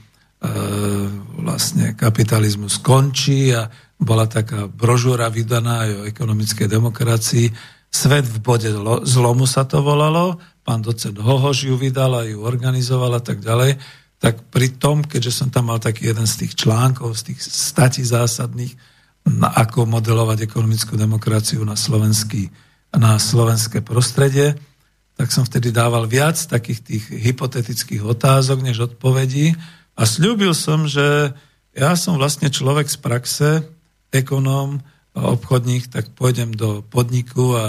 vlastne kapitalizmus skončí a bola taká brožúra vydaná aj o ekonomickej demokracii. Svet v bode zlomu sa to volalo pán docent Hohož ju vydal a ju organizoval a tak ďalej, tak pri tom, keďže som tam mal taký jeden z tých článkov, z tých stati zásadných, na ako modelovať ekonomickú demokraciu na, slovenský, na slovenské prostredie, tak som vtedy dával viac takých tých hypotetických otázok než odpovedí. A slúbil som, že ja som vlastne človek z praxe, ekonóm, obchodník, tak pôjdem do podniku a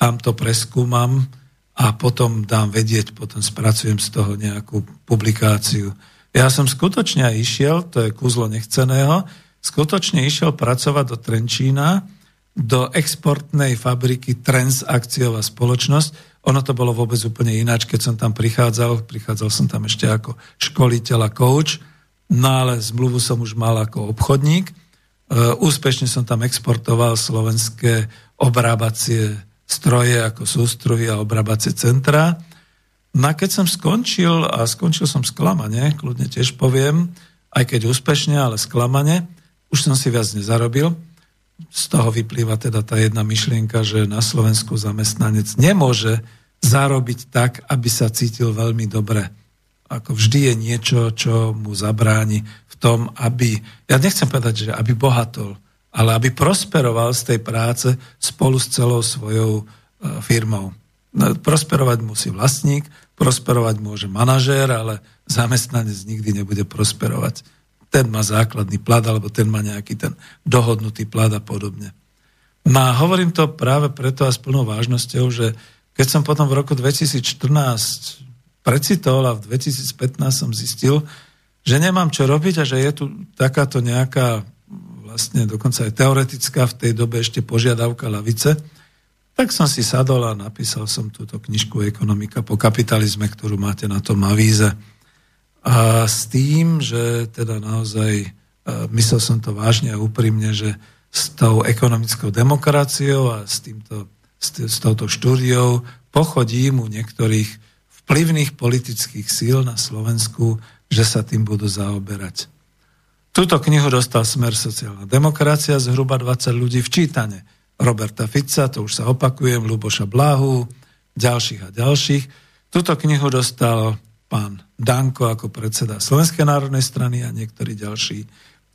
tam to preskúmam, a potom dám vedieť, potom spracujem z toho nejakú publikáciu. Ja som skutočne išiel, to je kúzlo nechceného, skutočne išiel pracovať do Trenčína, do exportnej fabriky Transakciová spoločnosť. Ono to bolo vôbec úplne ináč, keď som tam prichádzal. Prichádzal som tam ešte ako školiteľ a coach, no ale zmluvu som už mal ako obchodník. E, úspešne som tam exportoval slovenské obrábacie stroje ako sústrohy a obrábacie centra. No a keď som skončil, a skončil som sklamane, kľudne tiež poviem, aj keď úspešne, ale sklamane, už som si viac nezarobil. Z toho vyplýva teda tá jedna myšlienka, že na Slovensku zamestnanec nemôže zarobiť tak, aby sa cítil veľmi dobre. Ako vždy je niečo, čo mu zabráni tom, aby, ja nechcem povedať, že aby bohatol, ale aby prosperoval z tej práce spolu s celou svojou e, firmou. No, prosperovať musí vlastník, prosperovať môže manažér, ale zamestnanec nikdy nebude prosperovať. Ten má základný plat, alebo ten má nejaký ten dohodnutý plat a podobne. No a hovorím to práve preto a s plnou vážnosťou, že keď som potom v roku 2014 precitol a v 2015 som zistil, že nemám čo robiť a že je tu takáto nejaká vlastne dokonca aj teoretická v tej dobe ešte požiadavka lavice, tak som si sadol a napísal som túto knižku Ekonomika po kapitalizme, ktorú máte na tom avíze. A s tým, že teda naozaj e, myslel som to vážne a úprimne, že s tou ekonomickou demokraciou a s, týmto, s, s touto štúdiou pochodím u niektorých vplyvných politických síl na Slovensku, že sa tým budú zaoberať. Túto knihu dostal Smer sociálna demokracia, zhruba 20 ľudí v čítane. Roberta Fica, to už sa opakujem, Luboša Blahu, ďalších a ďalších. Túto knihu dostal pán Danko ako predseda Slovenskej národnej strany a niektorí ďalší.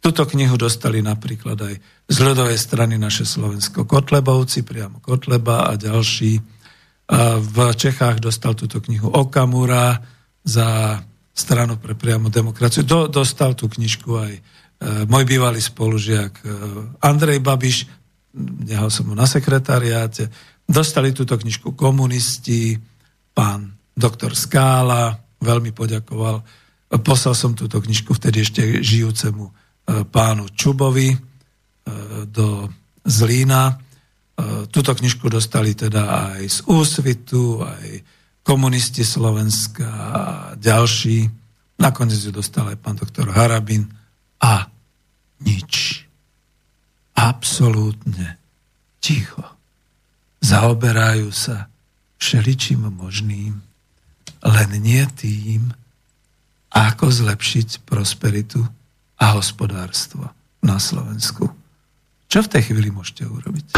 Túto knihu dostali napríklad aj z ľudovej strany naše Slovensko Kotlebovci, priamo Kotleba a ďalší. A v Čechách dostal túto knihu Okamura za stranu pre priamu demokraciu. Do, dostal tú knižku aj e, môj bývalý spolužiak e, Andrej Babiš, nehal som mu na sekretariáte, dostali túto knižku komunisti, pán doktor Skála, veľmi poďakoval. Poslal som túto knižku vtedy ešte žijúcemu e, pánu Čubovi do Zlína. Túto knižku dostali teda aj z Úsvitu, aj komunisti Slovenska a ďalší. Nakoniec ju dostal aj pán doktor Harabin a nič. Absolútne ticho. Zaoberajú sa všeličím možným, len nie tým, ako zlepšiť prosperitu a hospodárstvo na Slovensku. Čo v tej chvíli môžete urobiť?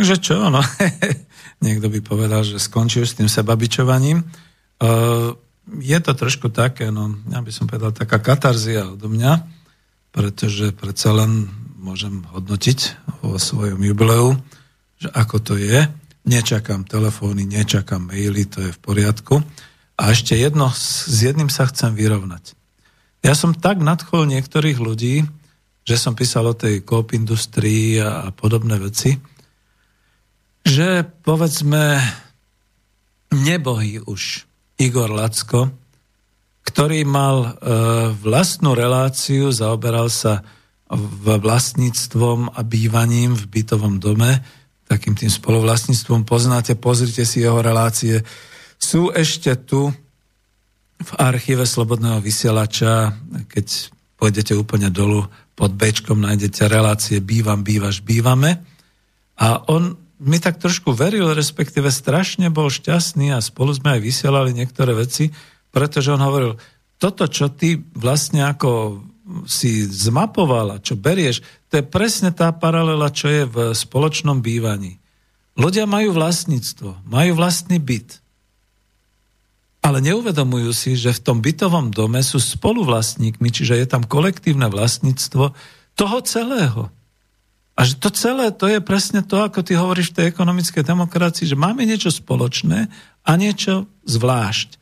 Takže čo, no, niekto by povedal, že skončil s tým sebabičovaním. Uh, je to trošku také, no, ja by som povedal, taká katarzia odo mňa, pretože predsa len môžem hodnotiť vo svojom jubileu, že ako to je. Nečakám telefóny, nečakám maily, to je v poriadku. A ešte jedno, s jedným sa chcem vyrovnať. Ja som tak nadchol niektorých ľudí, že som písal o tej kóp industrii a podobné veci, že povedzme nebohý už Igor Lacko, ktorý mal e, vlastnú reláciu, zaoberal sa v vlastníctvom a bývaním v bytovom dome, takým tým spolovlastníctvom poznáte, pozrite si jeho relácie. Sú ešte tu v archíve Slobodného vysielača, keď pôjdete úplne dolu pod Bčkom, nájdete relácie Bývam, bývaš, bývame. A on mi tak trošku veril, respektíve strašne bol šťastný a spolu sme aj vysielali niektoré veci, pretože on hovoril, toto, čo ty vlastne ako si zmapovala, čo berieš, to je presne tá paralela, čo je v spoločnom bývaní. Ľudia majú vlastníctvo, majú vlastný byt. Ale neuvedomujú si, že v tom bytovom dome sú spoluvlastníkmi, čiže je tam kolektívne vlastníctvo toho celého. A že to celé, to je presne to, ako ty hovoríš v tej ekonomickej demokracii, že máme niečo spoločné a niečo zvlášť.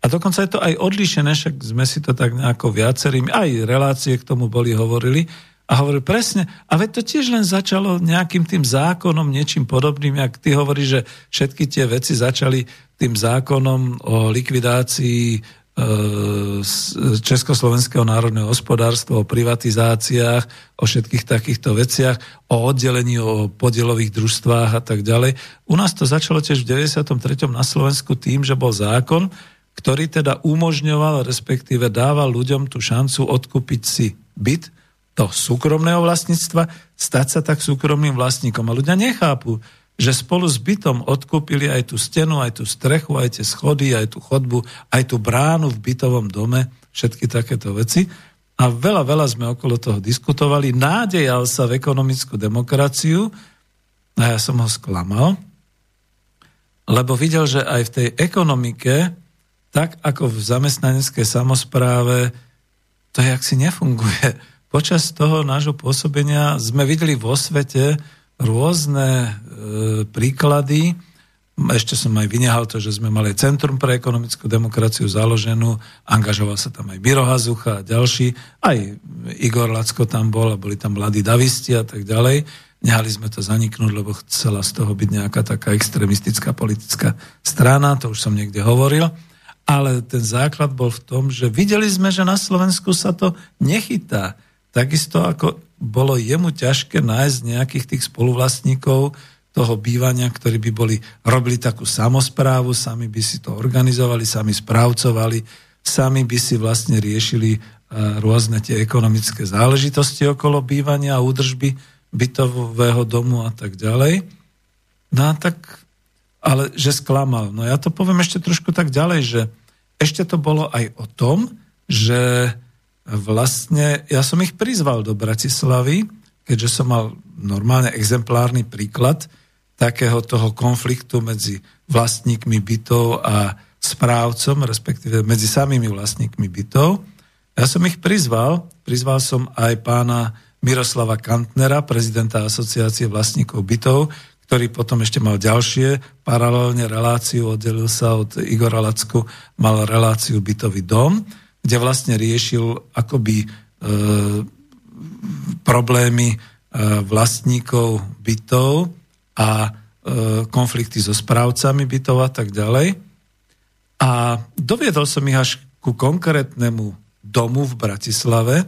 A dokonca je to aj odlišené, však sme si to tak nejako viacerými, aj relácie k tomu boli, hovorili, a hovorili presne, a veď to tiež len začalo nejakým tým zákonom, niečím podobným, jak ty hovoríš, že všetky tie veci začali tým zákonom o likvidácii Československého národného hospodárstva, o privatizáciách, o všetkých takýchto veciach, o oddelení, o podielových družstvách a tak ďalej. U nás to začalo tiež v 93. na Slovensku tým, že bol zákon, ktorý teda umožňoval, respektíve dával ľuďom tú šancu odkúpiť si byt do súkromného vlastníctva, stať sa tak súkromným vlastníkom. A ľudia nechápu, že spolu s bytom odkúpili aj tú stenu, aj tú strechu, aj tie schody, aj tú chodbu, aj tú bránu v bytovom dome, všetky takéto veci. A veľa, veľa sme okolo toho diskutovali. Nádejal sa v ekonomickú demokraciu a ja som ho sklamal, lebo videl, že aj v tej ekonomike, tak ako v zamestnaneckej samozpráve, to jak si nefunguje. Počas toho nášho pôsobenia sme videli vo svete rôzne príklady. Ešte som aj vynehal to, že sme mali Centrum pre ekonomickú demokraciu založenú, angažoval sa tam aj Biro Hazucha a ďalší, aj Igor Lacko tam bol a boli tam mladí davisti a tak ďalej. Nehali sme to zaniknúť, lebo chcela z toho byť nejaká taká extremistická politická strana, to už som niekde hovoril. Ale ten základ bol v tom, že videli sme, že na Slovensku sa to nechytá. Takisto ako bolo jemu ťažké nájsť nejakých tých spoluvlastníkov toho bývania, ktorí by boli, robili takú samozprávu, sami by si to organizovali, sami správcovali, sami by si vlastne riešili e, rôzne tie ekonomické záležitosti okolo bývania a údržby bytového domu a tak ďalej. No a tak, ale že sklamal. No ja to poviem ešte trošku tak ďalej, že ešte to bolo aj o tom, že vlastne ja som ich prizval do Bratislavy, keďže som mal normálne exemplárny príklad takého toho konfliktu medzi vlastníkmi bytov a správcom, respektíve medzi samými vlastníkmi bytov. Ja som ich prizval, prizval som aj pána Miroslava Kantnera, prezidenta asociácie vlastníkov bytov, ktorý potom ešte mal ďalšie paralelne reláciu, oddelil sa od Igora Lacku, mal reláciu bytový dom, kde vlastne riešil akoby e, problémy e, vlastníkov bytov a e, konflikty so správcami bytov a tak ďalej. A doviedol som ich až ku konkrétnemu domu v Bratislave,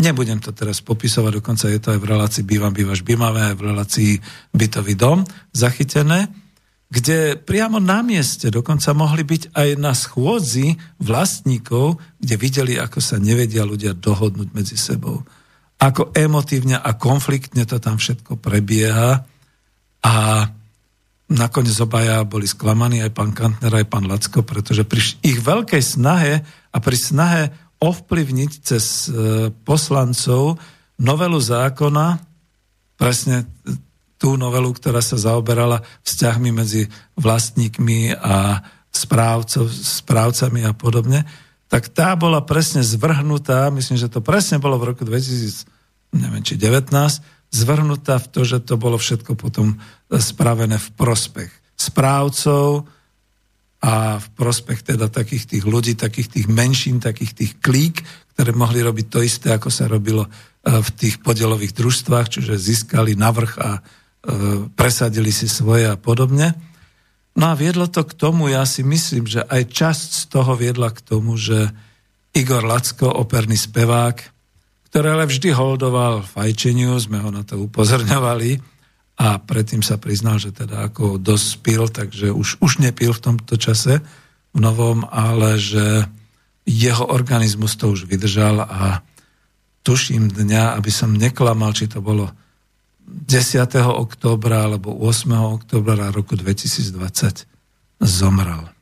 Nebudem to teraz popisovať, dokonca je to aj v relácii Bývam, bývaš, bývavé, aj v relácii Bytový dom zachytené, kde priamo na mieste dokonca mohli byť aj na schôdzi vlastníkov, kde videli, ako sa nevedia ľudia dohodnúť medzi sebou. Ako emotívne a konfliktne to tam všetko prebieha a nakoniec obaja boli sklamaní, aj pán Kantner, aj pán Lacko, pretože pri ich veľkej snahe a pri snahe ovplyvniť cez e, poslancov novelu zákona, presne tú novelu, ktorá sa zaoberala vzťahmi medzi vlastníkmi a správcov, správcami a podobne, tak tá bola presne zvrhnutá, myslím, že to presne bolo v roku 2019, zvrhnutá v to, že to bolo všetko potom spravené v prospech správcov, a v prospech teda takých tých ľudí, takých tých menšín, takých tých klík, ktoré mohli robiť to isté, ako sa robilo e, v tých podielových družstvách, čiže získali navrh a e, presadili si svoje a podobne. No a viedlo to k tomu, ja si myslím, že aj časť z toho viedla k tomu, že Igor Lacko, operný spevák, ktorý ale vždy holdoval fajčeniu, sme ho na to upozorňovali, a predtým sa priznal, že teda ako dospil, takže už, už nepil v tomto čase v novom, ale že jeho organizmus to už vydržal a tuším dňa, aby som neklamal, či to bolo 10. októbra alebo 8. októbra roku 2020 zomrel.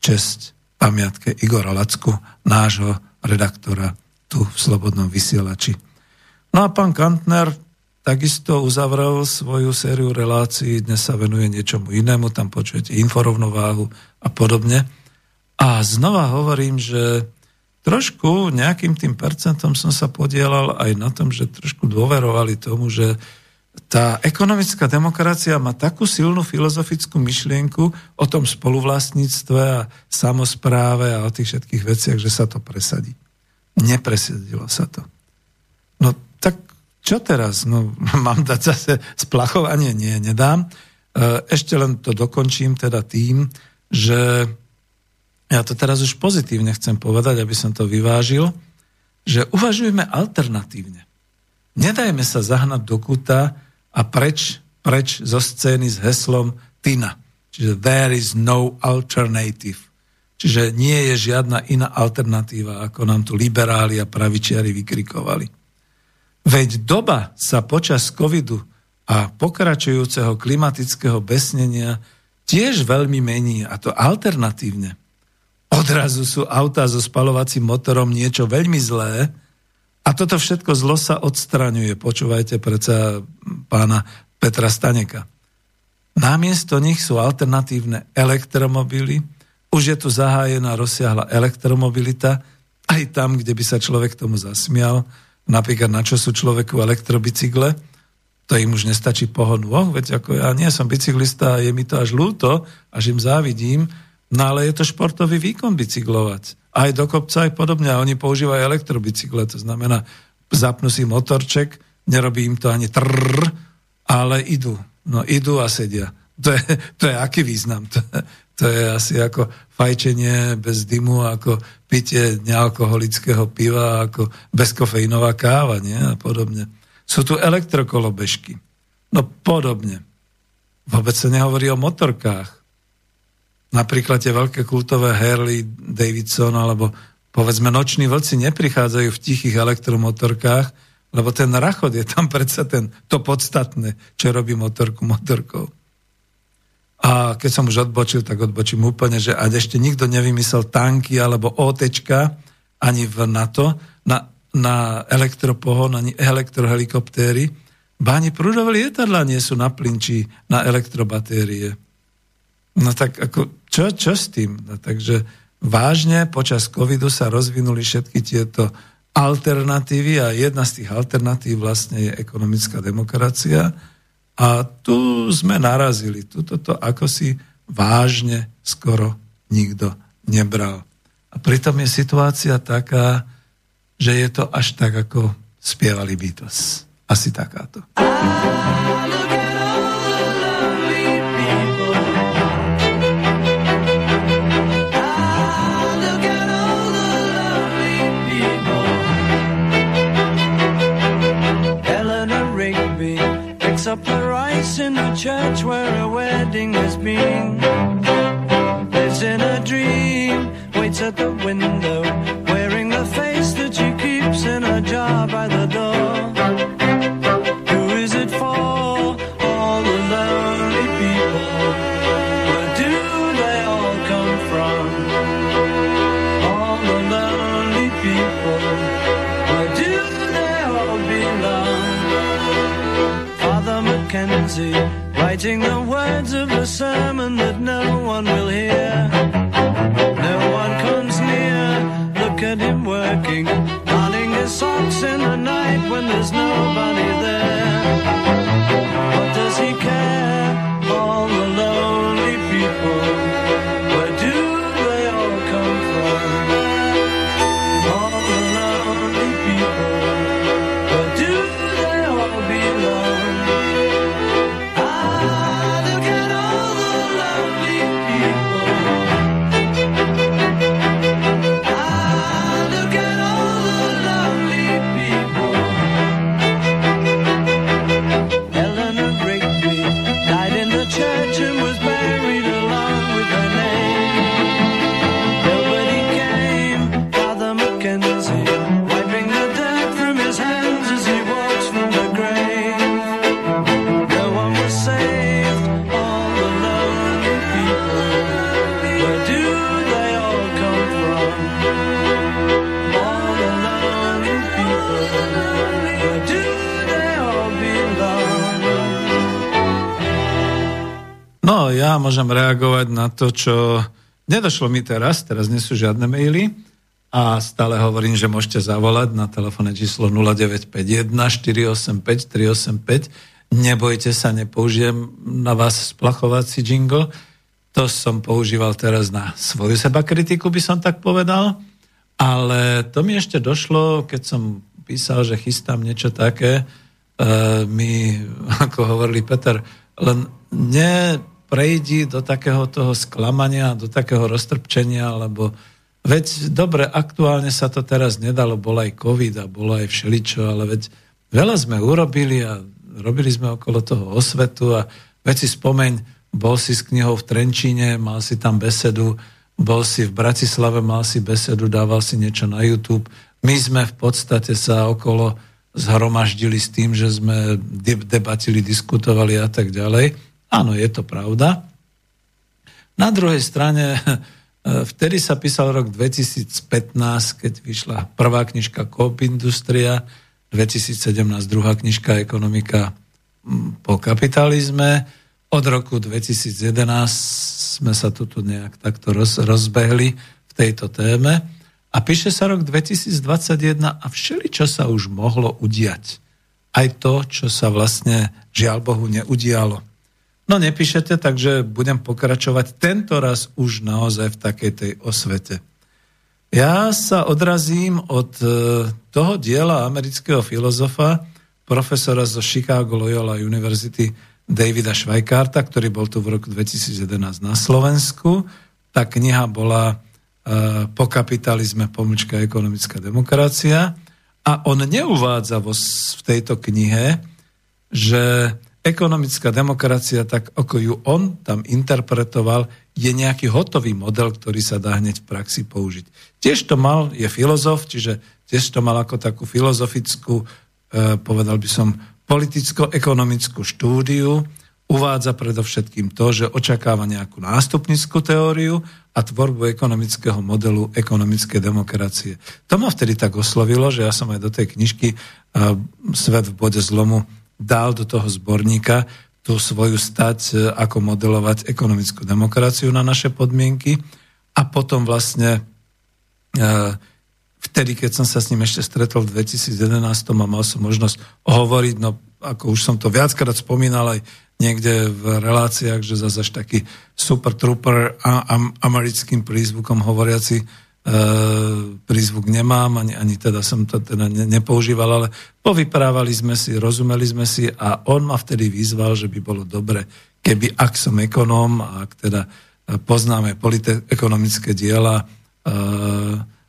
Česť pamiatke Igora Lacku, nášho redaktora tu v Slobodnom vysielači. No a pán Kantner takisto uzavrel svoju sériu relácií, dnes sa venuje niečomu inému, tam počujete inforovnováhu a podobne. A znova hovorím, že trošku nejakým tým percentom som sa podielal aj na tom, že trošku dôverovali tomu, že tá ekonomická demokracia má takú silnú filozofickú myšlienku o tom spoluvlastníctve a samozpráve a o tých všetkých veciach, že sa to presadí. Nepresadilo sa to. No tak čo teraz? No, mám dať zase splachovanie? Nie, nedám. E, ešte len to dokončím teda tým, že ja to teraz už pozitívne chcem povedať, aby som to vyvážil, že uvažujeme alternatívne. Nedajme sa zahnať do kuta a preč, preč zo scény s heslom Tina. Čiže there is no alternative. Čiže nie je žiadna iná alternatíva, ako nám tu liberáli a pravičiari vykrikovali. Veď doba sa počas covidu a pokračujúceho klimatického besnenia tiež veľmi mení, a to alternatívne. Odrazu sú autá so spalovacím motorom niečo veľmi zlé a toto všetko zlo sa odstraňuje. Počúvajte predsa pána Petra Staneka. Namiesto nich sú alternatívne elektromobily, už je tu zahájená rozsiahla elektromobilita, aj tam, kde by sa človek tomu zasmial, napríklad na čo sú človeku elektrobicykle, to im už nestačí pohon Oh, veď ako ja nie som bicyklista a je mi to až ľúto, až im závidím, no ale je to športový výkon bicyklovať. Aj do kopca, aj podobne. Oni používajú elektrobicykle, to znamená, zapnú si motorček, nerobí im to ani trrr, ale idú. No idú a sedia. To je, to je aký význam? To, to je asi ako fajčenie bez dymu, ako pitie nealkoholického piva, ako bezkofeínová káva nie? a podobne. Sú tu elektrokolobežky. No podobne. Vôbec sa nehovorí o motorkách. Napríklad tie veľké kultové Harley Davidson alebo povedzme noční vlci neprichádzajú v tichých elektromotorkách, lebo ten rachod je tam predsa ten, to podstatné, čo robí motorku motorkou. A keď som už odbočil, tak odbočím úplne, že a ešte nikto nevymyslel tanky alebo OTčka ani v NATO na na elektropohon, ani elektrohelikoptéry, báni prúdové lietadla nie sú na plinči na elektrobatérie. No tak ako, čo, čo s tým? No, takže vážne počas covidu sa rozvinuli všetky tieto alternatívy a jedna z tých alternatív vlastne je ekonomická demokracia a tu sme narazili. Tuto to ako si vážne skoro nikto nebral. A pritom je situácia taká, že je to až tak, ako spievali Beatles. Asi takáto. up church where a wedding is being. Lives in a dream, waits at the window, wearing the face that she keeps in a jar by the door. Working, his socks in the night when there's nobody there. Ja môžem reagovať na to, čo nedošlo mi teraz, teraz nie sú žiadne maily a stále hovorím, že môžete zavolať na telefónne číslo 0951 485 385. Nebojte sa, nepoužijem na vás splachovací jingle. To som používal teraz na svoju seba kritiku, by som tak povedal. Ale to mi ešte došlo, keď som písal, že chystám niečo také, uh, mi, ako hovorili Peter, len ne prejdi do takého toho sklamania, do takého roztrpčenia, lebo veď dobre, aktuálne sa to teraz nedalo, bol aj COVID a bolo aj všeličo, ale veď veľa sme urobili a robili sme okolo toho osvetu a veď si spomeň, bol si s knihou v Trenčíne, mal si tam besedu, bol si v Bratislave, mal si besedu, dával si niečo na YouTube. My sme v podstate sa okolo zhromaždili s tým, že sme debatili, diskutovali a tak ďalej. Áno, je to pravda. Na druhej strane, vtedy sa písal rok 2015, keď vyšla prvá knižka Coop Industria, 2017 druhá knižka Ekonomika po kapitalizme. Od roku 2011 sme sa tu nejak takto roz, rozbehli v tejto téme. A píše sa rok 2021 a všeli, čo sa už mohlo udiať. Aj to, čo sa vlastne žiaľ Bohu neudialo. No nepíšete, takže budem pokračovať tento raz už naozaj v takej tej osvete. Ja sa odrazím od e, toho diela amerického filozofa, profesora zo Chicago Loyola University Davida Švajkárta, ktorý bol tu v roku 2011 na Slovensku. Tá kniha bola Eh, po kapitalizme pomlčka ekonomická demokracia. A on neuvádza vo, v tejto knihe, že ekonomická demokracia, tak ako ju on tam interpretoval, je nejaký hotový model, ktorý sa dá hneď v praxi použiť. Tiež to mal, je filozof, čiže tiež to mal ako takú filozofickú, eh, povedal by som, politicko-ekonomickú štúdiu, uvádza predovšetkým to, že očakáva nejakú nástupnickú teóriu a tvorbu ekonomického modelu ekonomickej demokracie. To ma vtedy tak oslovilo, že ja som aj do tej knižky Svet v bode zlomu dal do toho zborníka tú svoju stať, e, ako modelovať ekonomickú demokraciu na naše podmienky. A potom vlastne e, vtedy, keď som sa s ním ešte stretol v 2011 a mal som možnosť hovoriť, no ako už som to viackrát spomínal aj niekde v reláciách, že zase taký super trooper a, a, americkým prízvukom hovoriaci prízvuk nemám, ani, ani teda som to teda ne, nepoužíval, ale povyprávali sme si, rozumeli sme si a on ma vtedy vyzval, že by bolo dobre, keby ak som ekonóm a ak teda poznáme polite- ekonomické diela e,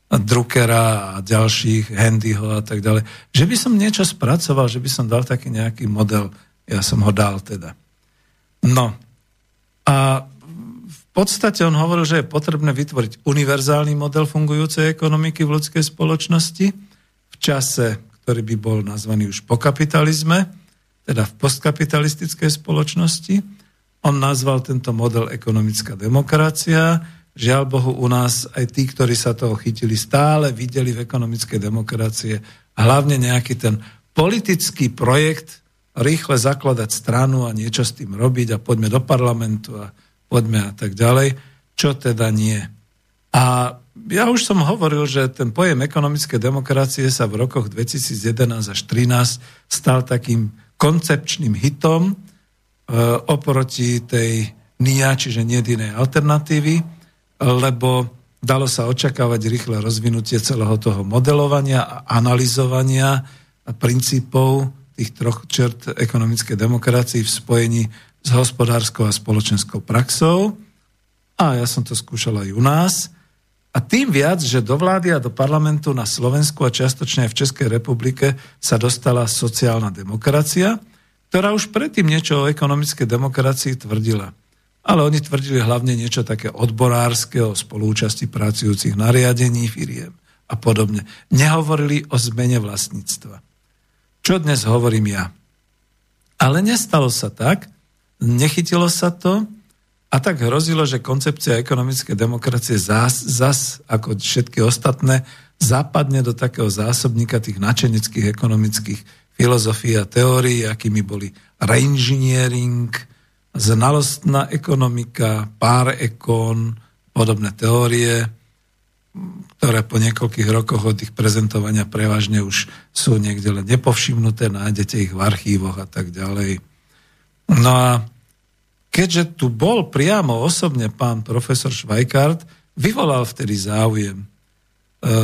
Druckera a ďalších, Handyho a tak ďalej, že by som niečo spracoval, že by som dal taký nejaký model ja som ho dal teda. No a podstate on hovoril, že je potrebné vytvoriť univerzálny model fungujúcej ekonomiky v ľudskej spoločnosti v čase, ktorý by bol nazvaný už po kapitalizme, teda v postkapitalistickej spoločnosti. On nazval tento model ekonomická demokracia. Žiaľ Bohu, u nás aj tí, ktorí sa toho chytili, stále videli v ekonomickej demokracie hlavne nejaký ten politický projekt rýchle zakladať stranu a niečo s tým robiť a poďme do parlamentu a poďme a tak ďalej, čo teda nie. A ja už som hovoril, že ten pojem ekonomické demokracie sa v rokoch 2011 až 2013 stal takým koncepčným hitom e, oproti tej NIA, čiže nie alternatívy, lebo dalo sa očakávať rýchle rozvinutie celého toho modelovania a analyzovania princípov tých troch čert ekonomickej demokracii v spojení s hospodárskou a spoločenskou praxou. A ja som to skúšal aj u nás. A tým viac, že do vlády a do parlamentu na Slovensku a čiastočne aj v Českej republike sa dostala sociálna demokracia, ktorá už predtým niečo o ekonomickej demokracii tvrdila. Ale oni tvrdili hlavne niečo také odborárske o spolúčasti pracujúcich nariadení firiem a podobne. Nehovorili o zmene vlastníctva čo dnes hovorím ja. Ale nestalo sa tak, nechytilo sa to a tak hrozilo, že koncepcia ekonomickej demokracie zas, zas ako všetky ostatné zapadne do takého zásobníka tých načeneckých ekonomických filozofií a teórií, akými boli reinžiniering, znalostná ekonomika, pár ekon, podobné teórie, ktoré po niekoľkých rokoch od ich prezentovania prevažne už sú niekde len nepovšimnuté, nájdete ich v archívoch a tak ďalej. No a keďže tu bol priamo osobne pán profesor Švajkart, vyvolal vtedy záujem. E,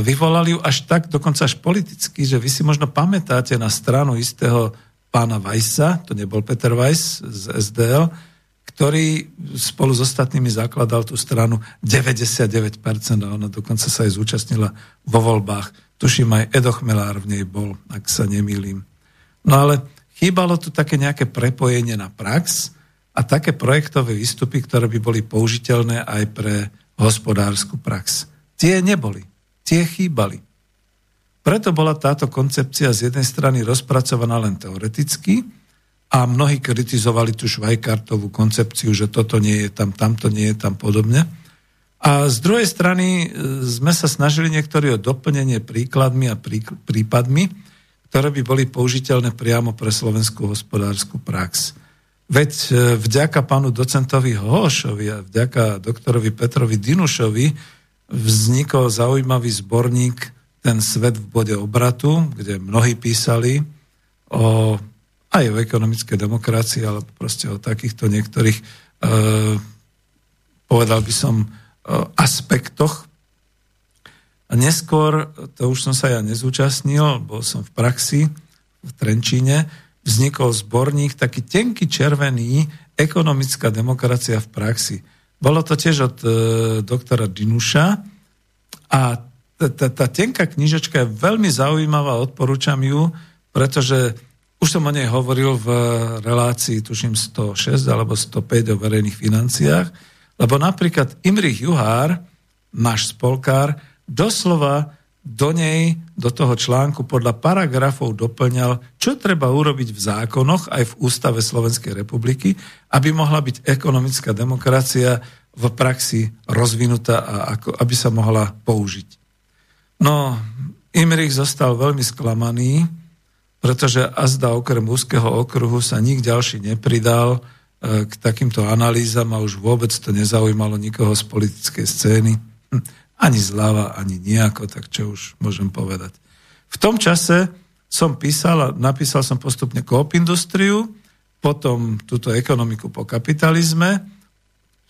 vyvolal ju až tak, dokonca až politicky, že vy si možno pamätáte na stranu istého pána Weissa, to nebol Peter Weiss z SDL, ktorý spolu s ostatnými zakladal tú stranu 99% a ona dokonca sa aj zúčastnila vo voľbách. Tuším aj Edo Chmelár v nej bol, ak sa nemýlim. No ale chýbalo tu také nejaké prepojenie na prax a také projektové výstupy, ktoré by boli použiteľné aj pre hospodárskú prax. Tie neboli. Tie chýbali. Preto bola táto koncepcia z jednej strany rozpracovaná len teoreticky a mnohí kritizovali tú švajkartovú koncepciu, že toto nie je tam, tamto nie je tam podobne. A z druhej strany e, sme sa snažili niektorí o doplnenie príkladmi a prípadmi, ktoré by boli použiteľné priamo pre slovenskú hospodárskú prax. Veď e, vďaka pánu docentovi Hošovi a vďaka doktorovi Petrovi Dinušovi vznikol zaujímavý zborník ten svet v bode obratu, kde mnohí písali o, aj o ekonomickej demokracii, ale proste o takýchto niektorých, e, povedal by som, e, aspektoch. A neskôr, to už som sa ja nezúčastnil, bol som v praxi v Trenčíne, vznikol zborník, taký tenký červený, ekonomická demokracia v praxi. Bolo to tiež od e, doktora Dinuša a tá tenká knižečka je veľmi zaujímavá, odporúčam ju, pretože už som o nej hovoril v relácii, tuším 106 alebo 105 o verejných financiách, lebo napríklad Imrich Juhár, náš spolkár, doslova do nej, do toho článku podľa paragrafov doplňal, čo treba urobiť v zákonoch aj v Ústave Slovenskej republiky, aby mohla byť ekonomická demokracia v praxi rozvinutá a ako, aby sa mohla použiť. No, Imrich zostal veľmi sklamaný, pretože azda okrem úzkeho okruhu sa nik ďalší nepridal e, k takýmto analýzam a už vôbec to nezaujímalo nikoho z politickej scény. Hm, ani zľava, ani nejako, tak čo už môžem povedať. V tom čase som písal a napísal som postupne Coop Industriu, potom túto ekonomiku po kapitalizme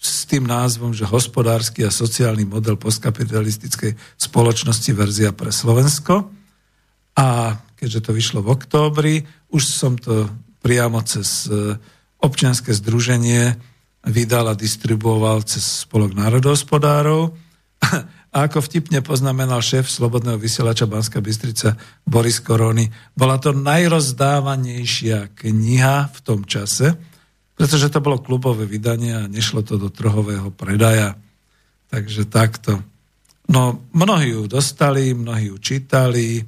s tým názvom, že hospodársky a sociálny model postkapitalistickej spoločnosti verzia pre Slovensko. A keďže to vyšlo v októbri, už som to priamo cez e, občianske združenie vydal a distribuoval cez spolok národohospodárov. A ako vtipne poznamenal šéf Slobodného vysielača Banska Bystrica Boris Korony, bola to najrozdávanejšia kniha v tom čase, pretože to bolo klubové vydanie a nešlo to do trhového predaja. Takže takto. No, mnohí ju dostali, mnohí ju čítali.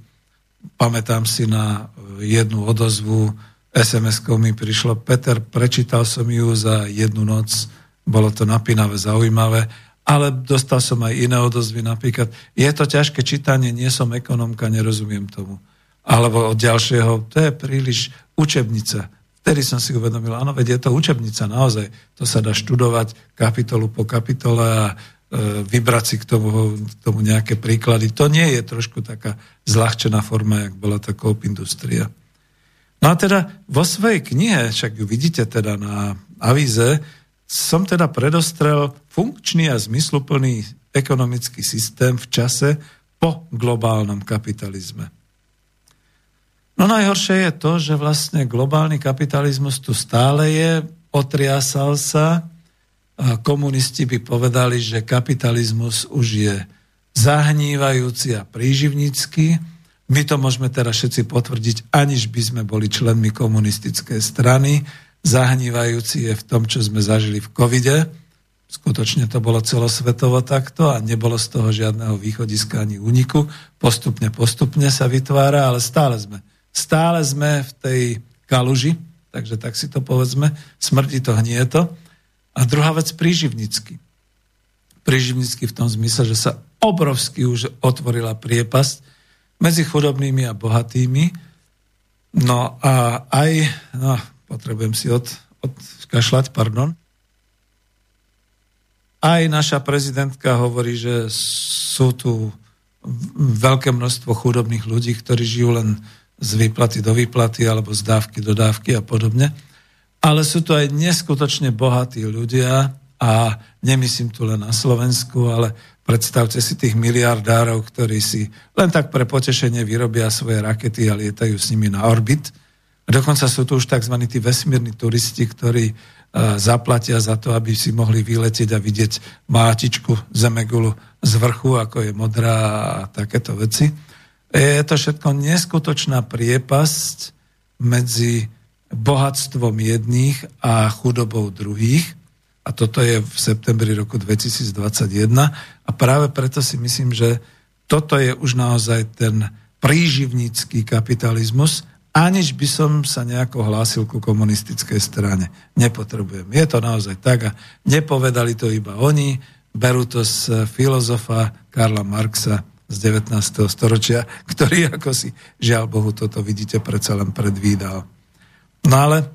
Pamätám si na jednu odozvu, SMS-kou mi prišlo, Peter, prečítal som ju za jednu noc, bolo to napínavé, zaujímavé, ale dostal som aj iné odozvy, napríklad, je to ťažké čítanie, nie som ekonomka, nerozumiem tomu. Alebo od ďalšieho, to je príliš učebnica. Vtedy som si uvedomil, áno, veď je to učebnica naozaj. To sa dá študovať kapitolu po kapitole a e, vybrať si k tomu, k tomu nejaké príklady. To nie je trošku taká zľahčená forma, jak bola tá Coop Industria. No a teda vo svojej knihe, však ju vidíte teda na avíze, som teda predostrel funkčný a zmysluplný ekonomický systém v čase po globálnom kapitalizme. No najhoršie je to, že vlastne globálny kapitalizmus tu stále je, otriasal sa. A komunisti by povedali, že kapitalizmus už je zahnívajúci a príživnícky. My to môžeme teraz všetci potvrdiť, aniž by sme boli členmi komunistickej strany. Zahnívajúci je v tom, čo sme zažili v covide. Skutočne to bolo celosvetovo takto a nebolo z toho žiadneho východiska ani úniku. Postupne, postupne sa vytvára, ale stále sme Stále sme v tej kaluži, takže tak si to povedzme, smrdí to, hnie to. A druhá vec, príživnícky. Príživnícky v tom zmysle, že sa obrovsky už otvorila priepasť medzi chudobnými a bohatými. No a aj, no, potrebujem si od, odkašľať, pardon. Aj naša prezidentka hovorí, že sú tu veľké množstvo chudobných ľudí, ktorí žijú len z výplaty do výplaty alebo z dávky do dávky a podobne. Ale sú to aj neskutočne bohatí ľudia a nemyslím tu len na Slovensku, ale predstavte si tých miliardárov, ktorí si len tak pre potešenie vyrobia svoje rakety a lietajú s nimi na orbit. Dokonca sú tu už tzv. tí vesmírni turisti, ktorí uh, zaplatia za to, aby si mohli vyletieť a vidieť mátičku Zemegulu z vrchu, ako je modrá a takéto veci. Je to všetko neskutočná priepasť medzi bohatstvom jedných a chudobou druhých. A toto je v septembri roku 2021. A práve preto si myslím, že toto je už naozaj ten príživnícky kapitalizmus, aniž by som sa nejako hlásil ku komunistickej strane. Nepotrebujem. Je to naozaj tak a nepovedali to iba oni, berú to z filozofa Karla Marxa z 19. storočia, ktorý ako si, žiaľ Bohu, toto vidíte predsa len predvídal. No ale,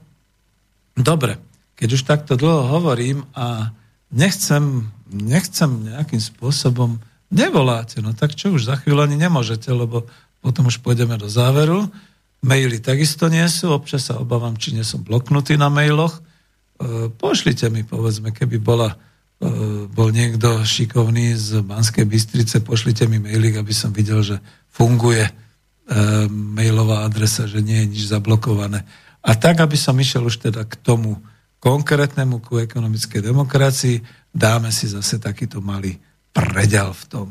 dobre, keď už takto dlho hovorím a nechcem, nechcem nejakým spôsobom, nevoláte, no tak čo už za chvíľu ani nemôžete, lebo potom už pôjdeme do záveru. Maily takisto nie sú, občas sa obávam, či nie som bloknutý na mailoch. E, pošlite mi, povedzme, keby bola, e, bol niekto šikovný z Banskej Bystrice, pošlite mi mailik, aby som videl, že funguje e, mailová adresa, že nie je nič zablokované. A tak, aby som išiel už teda k tomu konkrétnemu, ku ekonomickej demokracii, dáme si zase takýto malý predel v tom.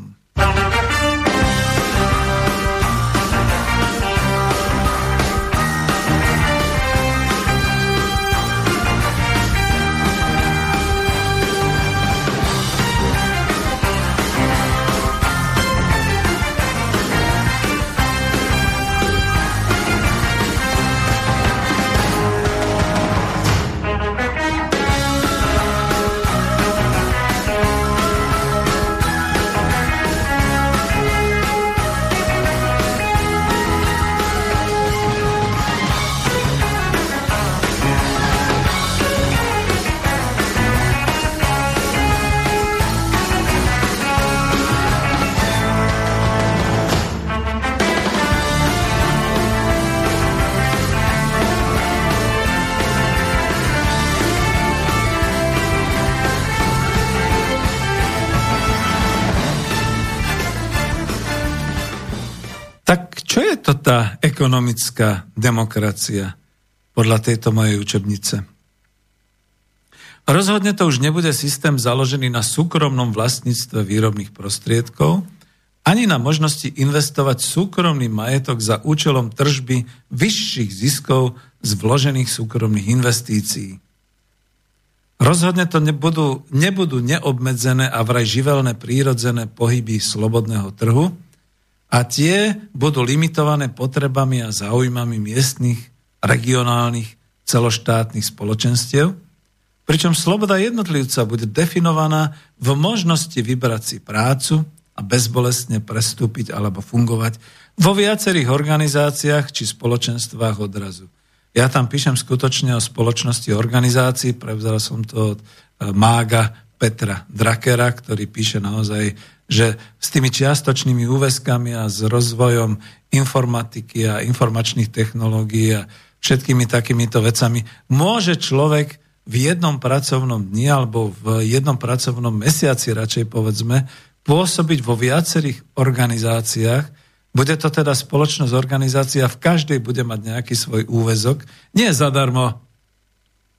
Tá ekonomická demokracia podľa tejto mojej učebnice? Rozhodne to už nebude systém založený na súkromnom vlastníctve výrobných prostriedkov, ani na možnosti investovať súkromný majetok za účelom tržby vyšších ziskov z vložených súkromných investícií. Rozhodne to nebudú, nebudú neobmedzené a vraj živelné prírodzené pohyby slobodného trhu, a tie budú limitované potrebami a záujmami miestnych, regionálnych, celoštátnych spoločenstiev, pričom sloboda jednotlivca bude definovaná v možnosti vybrať si prácu a bezbolestne prestúpiť alebo fungovať vo viacerých organizáciách či spoločenstvách odrazu. Ja tam píšem skutočne o spoločnosti organizácií, prevzal som to od eh, mága Petra Drakera, ktorý píše naozaj že s tými čiastočnými úväzkami a s rozvojom informatiky a informačných technológií a všetkými takýmito vecami môže človek v jednom pracovnom dni alebo v jednom pracovnom mesiaci radšej povedzme pôsobiť vo viacerých organizáciách. Bude to teda spoločnosť, organizácia, v každej bude mať nejaký svoj úvezok. Nie zadarmo.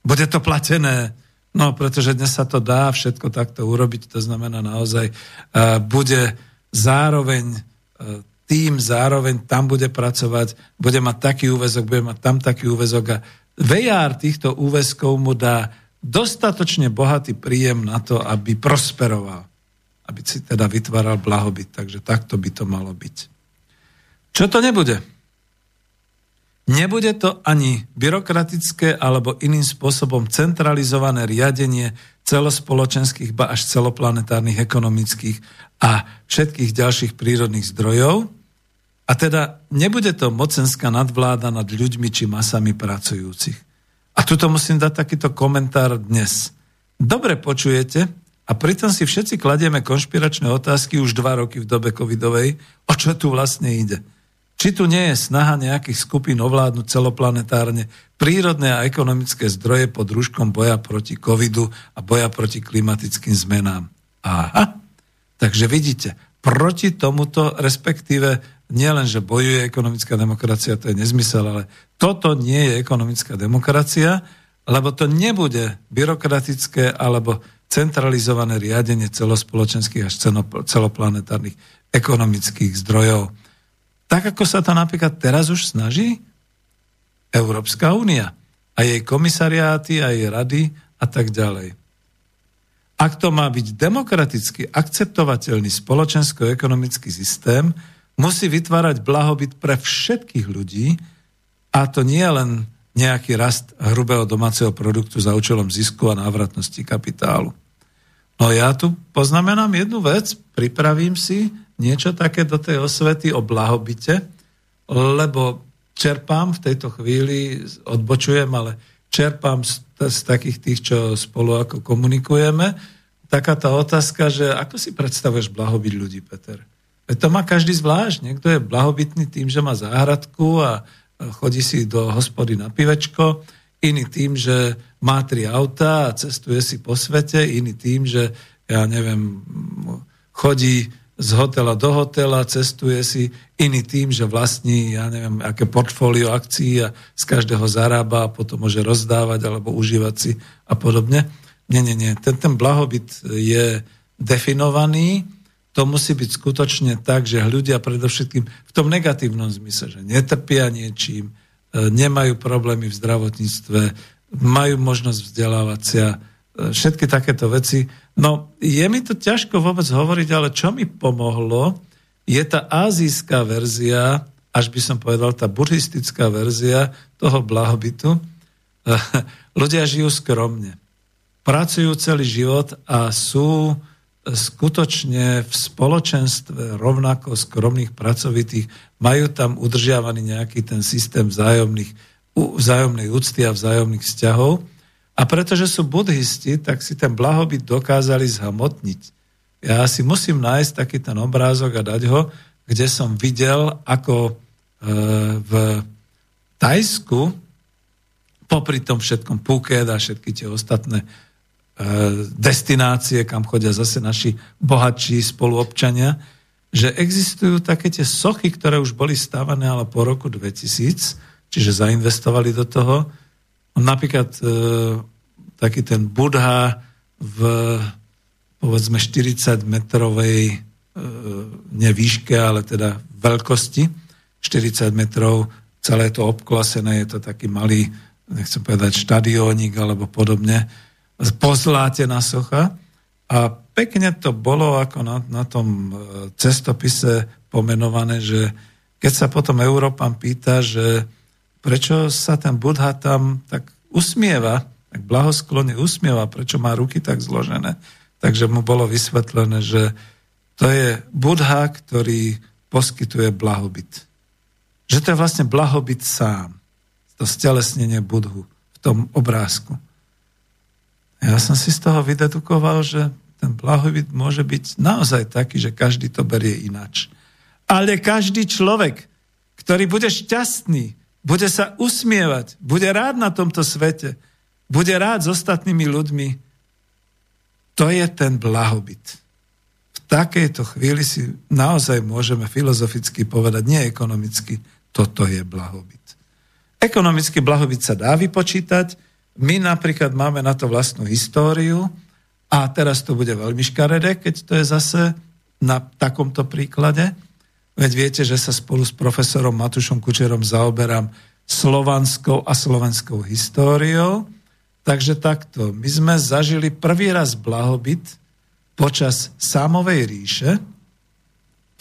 Bude to platené No, pretože dnes sa to dá všetko takto urobiť, to znamená naozaj, uh, bude zároveň uh, tým, zároveň tam bude pracovať, bude mať taký úvezok, bude mať tam taký úvezok a VR týchto úvezkov mu dá dostatočne bohatý príjem na to, aby prosperoval, aby si teda vytváral blahobyt. Takže takto by to malo byť. Čo to nebude? Nebude to ani byrokratické alebo iným spôsobom centralizované riadenie celospoločenských, ba až celoplanetárnych ekonomických a všetkých ďalších prírodných zdrojov. A teda nebude to mocenská nadvláda nad ľuďmi či masami pracujúcich. A tuto musím dať takýto komentár dnes. Dobre počujete a pritom si všetci kladieme konšpiračné otázky už dva roky v dobe covidovej, o čo tu vlastne ide. Či tu nie je snaha nejakých skupín ovládnuť celoplanetárne prírodné a ekonomické zdroje pod rúškom boja proti covidu a boja proti klimatickým zmenám. Aha, takže vidíte, proti tomuto, respektíve nie len, že bojuje ekonomická demokracia, to je nezmysel, ale toto nie je ekonomická demokracia, lebo to nebude byrokratické alebo centralizované riadenie celospoločenských až celoplanetárnych ekonomických zdrojov. Tak ako sa to napríklad teraz už snaží Európska únia a jej komisariáty a jej rady a tak ďalej. Ak to má byť demokraticky akceptovateľný spoločensko-ekonomický systém, musí vytvárať blahobyt pre všetkých ľudí a to nie len nejaký rast hrubého domáceho produktu za účelom zisku a návratnosti kapitálu. No ja tu poznamenám jednu vec, pripravím si niečo také do tej osvety o blahobite, lebo čerpám v tejto chvíli, odbočujem, ale čerpám z, z takých tých, čo spolu ako komunikujeme, taká tá otázka, že ako si predstavuješ blahobyt ľudí, Peter? To má každý zvlášť. Niekto je blahobytný tým, že má záhradku a chodí si do hospody na pivečko, iný tým, že má tri auta a cestuje si po svete, iný tým, že ja neviem, chodí z hotela do hotela, cestuje si, iný tým, že vlastní, ja neviem, aké portfólio akcií a z každého zarába a potom môže rozdávať alebo užívať si a podobne. Nie, nie, nie. Ten, ten blahobyt je definovaný, to musí byť skutočne tak, že ľudia predovšetkým v tom negatívnom zmysle, že netrpia niečím, e, nemajú problémy v zdravotníctve, majú možnosť vzdelávať sa, e, všetky takéto veci. No, je mi to ťažko vôbec hovoriť, ale čo mi pomohlo, je tá azijská verzia, až by som povedal, tá buddhistická verzia toho blahobytu. Ľudia žijú skromne. Pracujú celý život a sú skutočne v spoločenstve rovnako skromných pracovitých majú tam udržiavaný nejaký ten systém vzájomných, vzájomnej úcty a vzájomných vzťahov. A pretože sú budhisti, tak si ten blahobyt dokázali zhamotniť. Ja si musím nájsť taký ten obrázok a dať ho, kde som videl, ako e, v Tajsku, popri tom všetkom Phuket a všetky tie ostatné E, destinácie, kam chodia zase naši bohatší spoluobčania, že existujú také tie sochy, ktoré už boli stávané ale po roku 2000, čiže zainvestovali do toho. Napríklad e, taký ten Budha v povedzme 40 metrovej e, nevýške, ale teda veľkosti, 40 metrov, celé to obklasené, je to taký malý, nechcem povedať štadiónik alebo podobne, pozlátená socha. A pekne to bolo ako na, na tom e, cestopise pomenované, že keď sa potom Európan pýta, že prečo sa ten Budha tam tak usmieva, tak blahosklonne usmieva, prečo má ruky tak zložené, takže mu bolo vysvetlené, že to je Budha, ktorý poskytuje blahobyt. Že to je vlastne blahobyt sám. To stelesnenie Budhu v tom obrázku. Ja som si z toho vydedukoval, že ten blahobyt môže byť naozaj taký, že každý to berie inač. Ale každý človek, ktorý bude šťastný, bude sa usmievať, bude rád na tomto svete, bude rád s ostatnými ľuďmi, to je ten blahobyt. V takejto chvíli si naozaj môžeme filozoficky povedať, nie ekonomicky, toto je blahobyt. Ekonomický blahobyt sa dá vypočítať, my napríklad máme na to vlastnú históriu a teraz to bude veľmi škaredé, keď to je zase na takomto príklade. Veď viete, že sa spolu s profesorom Matušom Kučerom zaoberám slovanskou a slovenskou históriou. Takže takto, my sme zažili prvý raz blahobyt počas Sámovej ríše,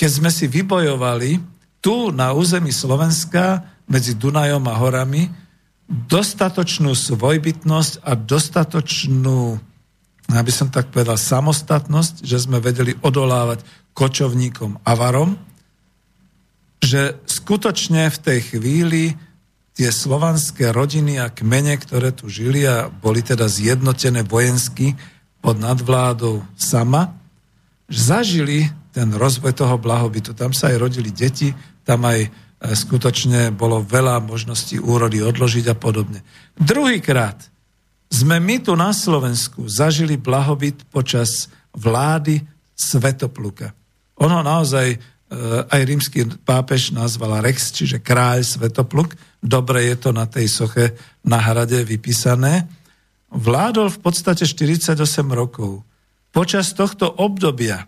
keď sme si vybojovali tu na území Slovenska medzi Dunajom a horami dostatočnú svojbytnosť a dostatočnú, aby som tak povedal, samostatnosť, že sme vedeli odolávať kočovníkom a varom, že skutočne v tej chvíli tie slovanské rodiny a kmene, ktoré tu žili a boli teda zjednotené vojensky pod nadvládou sama, zažili ten rozvoj toho blahobytu. Tam sa aj rodili deti, tam aj E, skutočne bolo veľa možností úrody odložiť a podobne. Druhýkrát sme my tu na Slovensku zažili blahobyt počas vlády Svetopluka. Ono naozaj aj rímsky pápež nazval Rex, čiže kráľ Svetopluk. Dobre je to na tej soche na hrade vypísané. Vládol v podstate 48 rokov. Počas tohto obdobia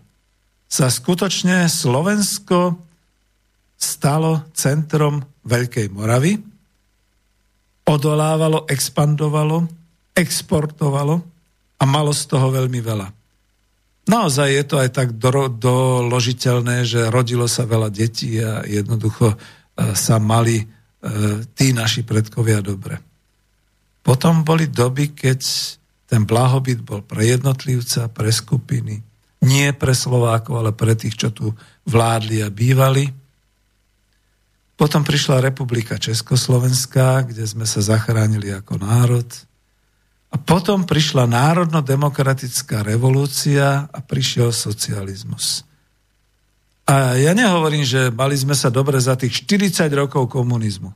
sa skutočne Slovensko stalo centrom Veľkej Moravy, odolávalo, expandovalo, exportovalo a malo z toho veľmi veľa. Naozaj je to aj tak do, doložiteľné, že rodilo sa veľa detí a jednoducho e, sa mali e, tí naši predkovia dobre. Potom boli doby, keď ten blahobyt bol pre jednotlivca, pre skupiny, nie pre Slovákov, ale pre tých, čo tu vládli a bývali. Potom prišla Republika Československá, kde sme sa zachránili ako národ. A potom prišla národno-demokratická revolúcia a prišiel socializmus. A ja nehovorím, že mali sme sa dobre za tých 40 rokov komunizmu.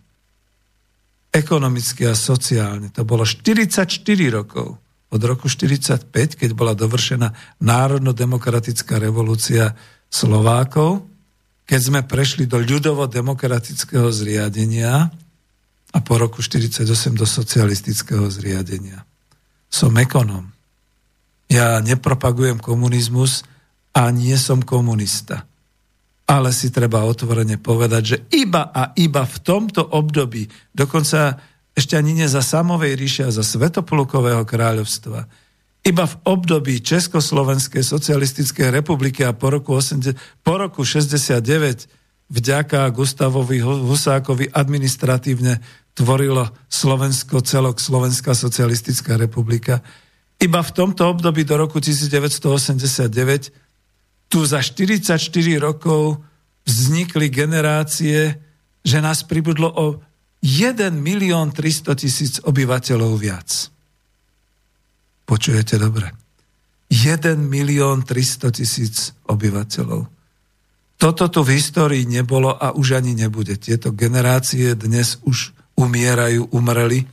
Ekonomicky a sociálne. To bolo 44 rokov. Od roku 45, keď bola dovršená národno-demokratická revolúcia Slovákov, keď sme prešli do ľudovo-demokratického zriadenia a po roku 48 do socialistického zriadenia. Som ekonom. Ja nepropagujem komunizmus a nie som komunista. Ale si treba otvorene povedať, že iba a iba v tomto období, dokonca ešte ani nie za samovej ríše a za Svetopolukového kráľovstva, iba v období Československej socialistickej republiky a po roku, 80, po roku 69 vďaka Gustavovi Husákovi administratívne tvorilo Slovensko, celok Slovenská socialistická republika. Iba v tomto období do roku 1989 tu za 44 rokov vznikli generácie, že nás pribudlo o 1 milión 300 tisíc obyvateľov viac. Počujete dobre. 1 milión 300 tisíc obyvateľov. Toto tu v histórii nebolo a už ani nebude. Tieto generácie dnes už umierajú, umreli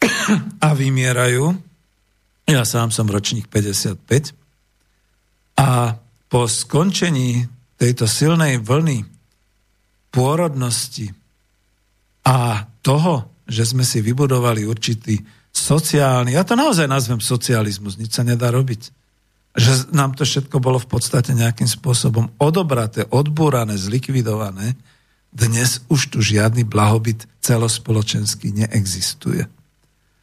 a vymierajú. Ja sám som ročník 55 a po skončení tejto silnej vlny pôrodnosti a toho, že sme si vybudovali určitý sociálny, ja to naozaj nazvem socializmus, nič sa nedá robiť. Že nám to všetko bolo v podstate nejakým spôsobom odobraté, odbúrané, zlikvidované. Dnes už tu žiadny blahobyt celospoločenský neexistuje.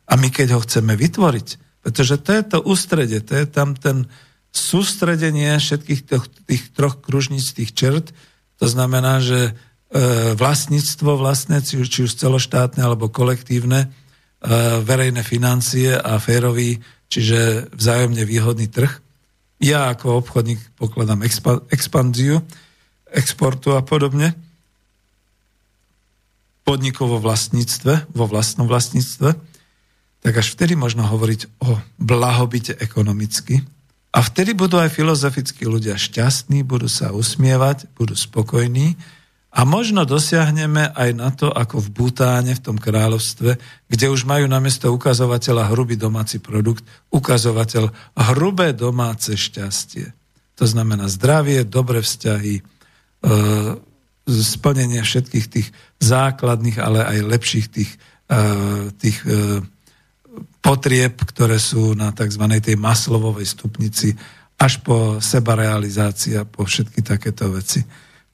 A my keď ho chceme vytvoriť, pretože to je to ústredie, to je tam ten sústredenie všetkých tých, tých troch kružníc, tých čert, to znamená, že e, vlastníctvo vlastné, či už celoštátne alebo kolektívne, E, verejné financie a férový, čiže vzájomne výhodný trh. Ja ako obchodník pokladám expanziu exportu a podobne. Podnikovo vlastníctve, vo vlastnom vlastníctve, tak až vtedy možno hovoriť o blahobite ekonomicky. A vtedy budú aj filozofickí ľudia šťastní, budú sa usmievať, budú spokojní, a možno dosiahneme aj na to, ako v Butáne, v tom kráľovstve, kde už majú namiesto ukazovateľa hrubý domáci produkt, ukazovateľ hrubé domáce šťastie. To znamená zdravie, dobré vzťahy, e, splnenie všetkých tých základných, ale aj lepších tých, e, tých e, potrieb, ktoré sú na tzv. tej maslovovej stupnici, až po sebarealizácii a po všetky takéto veci.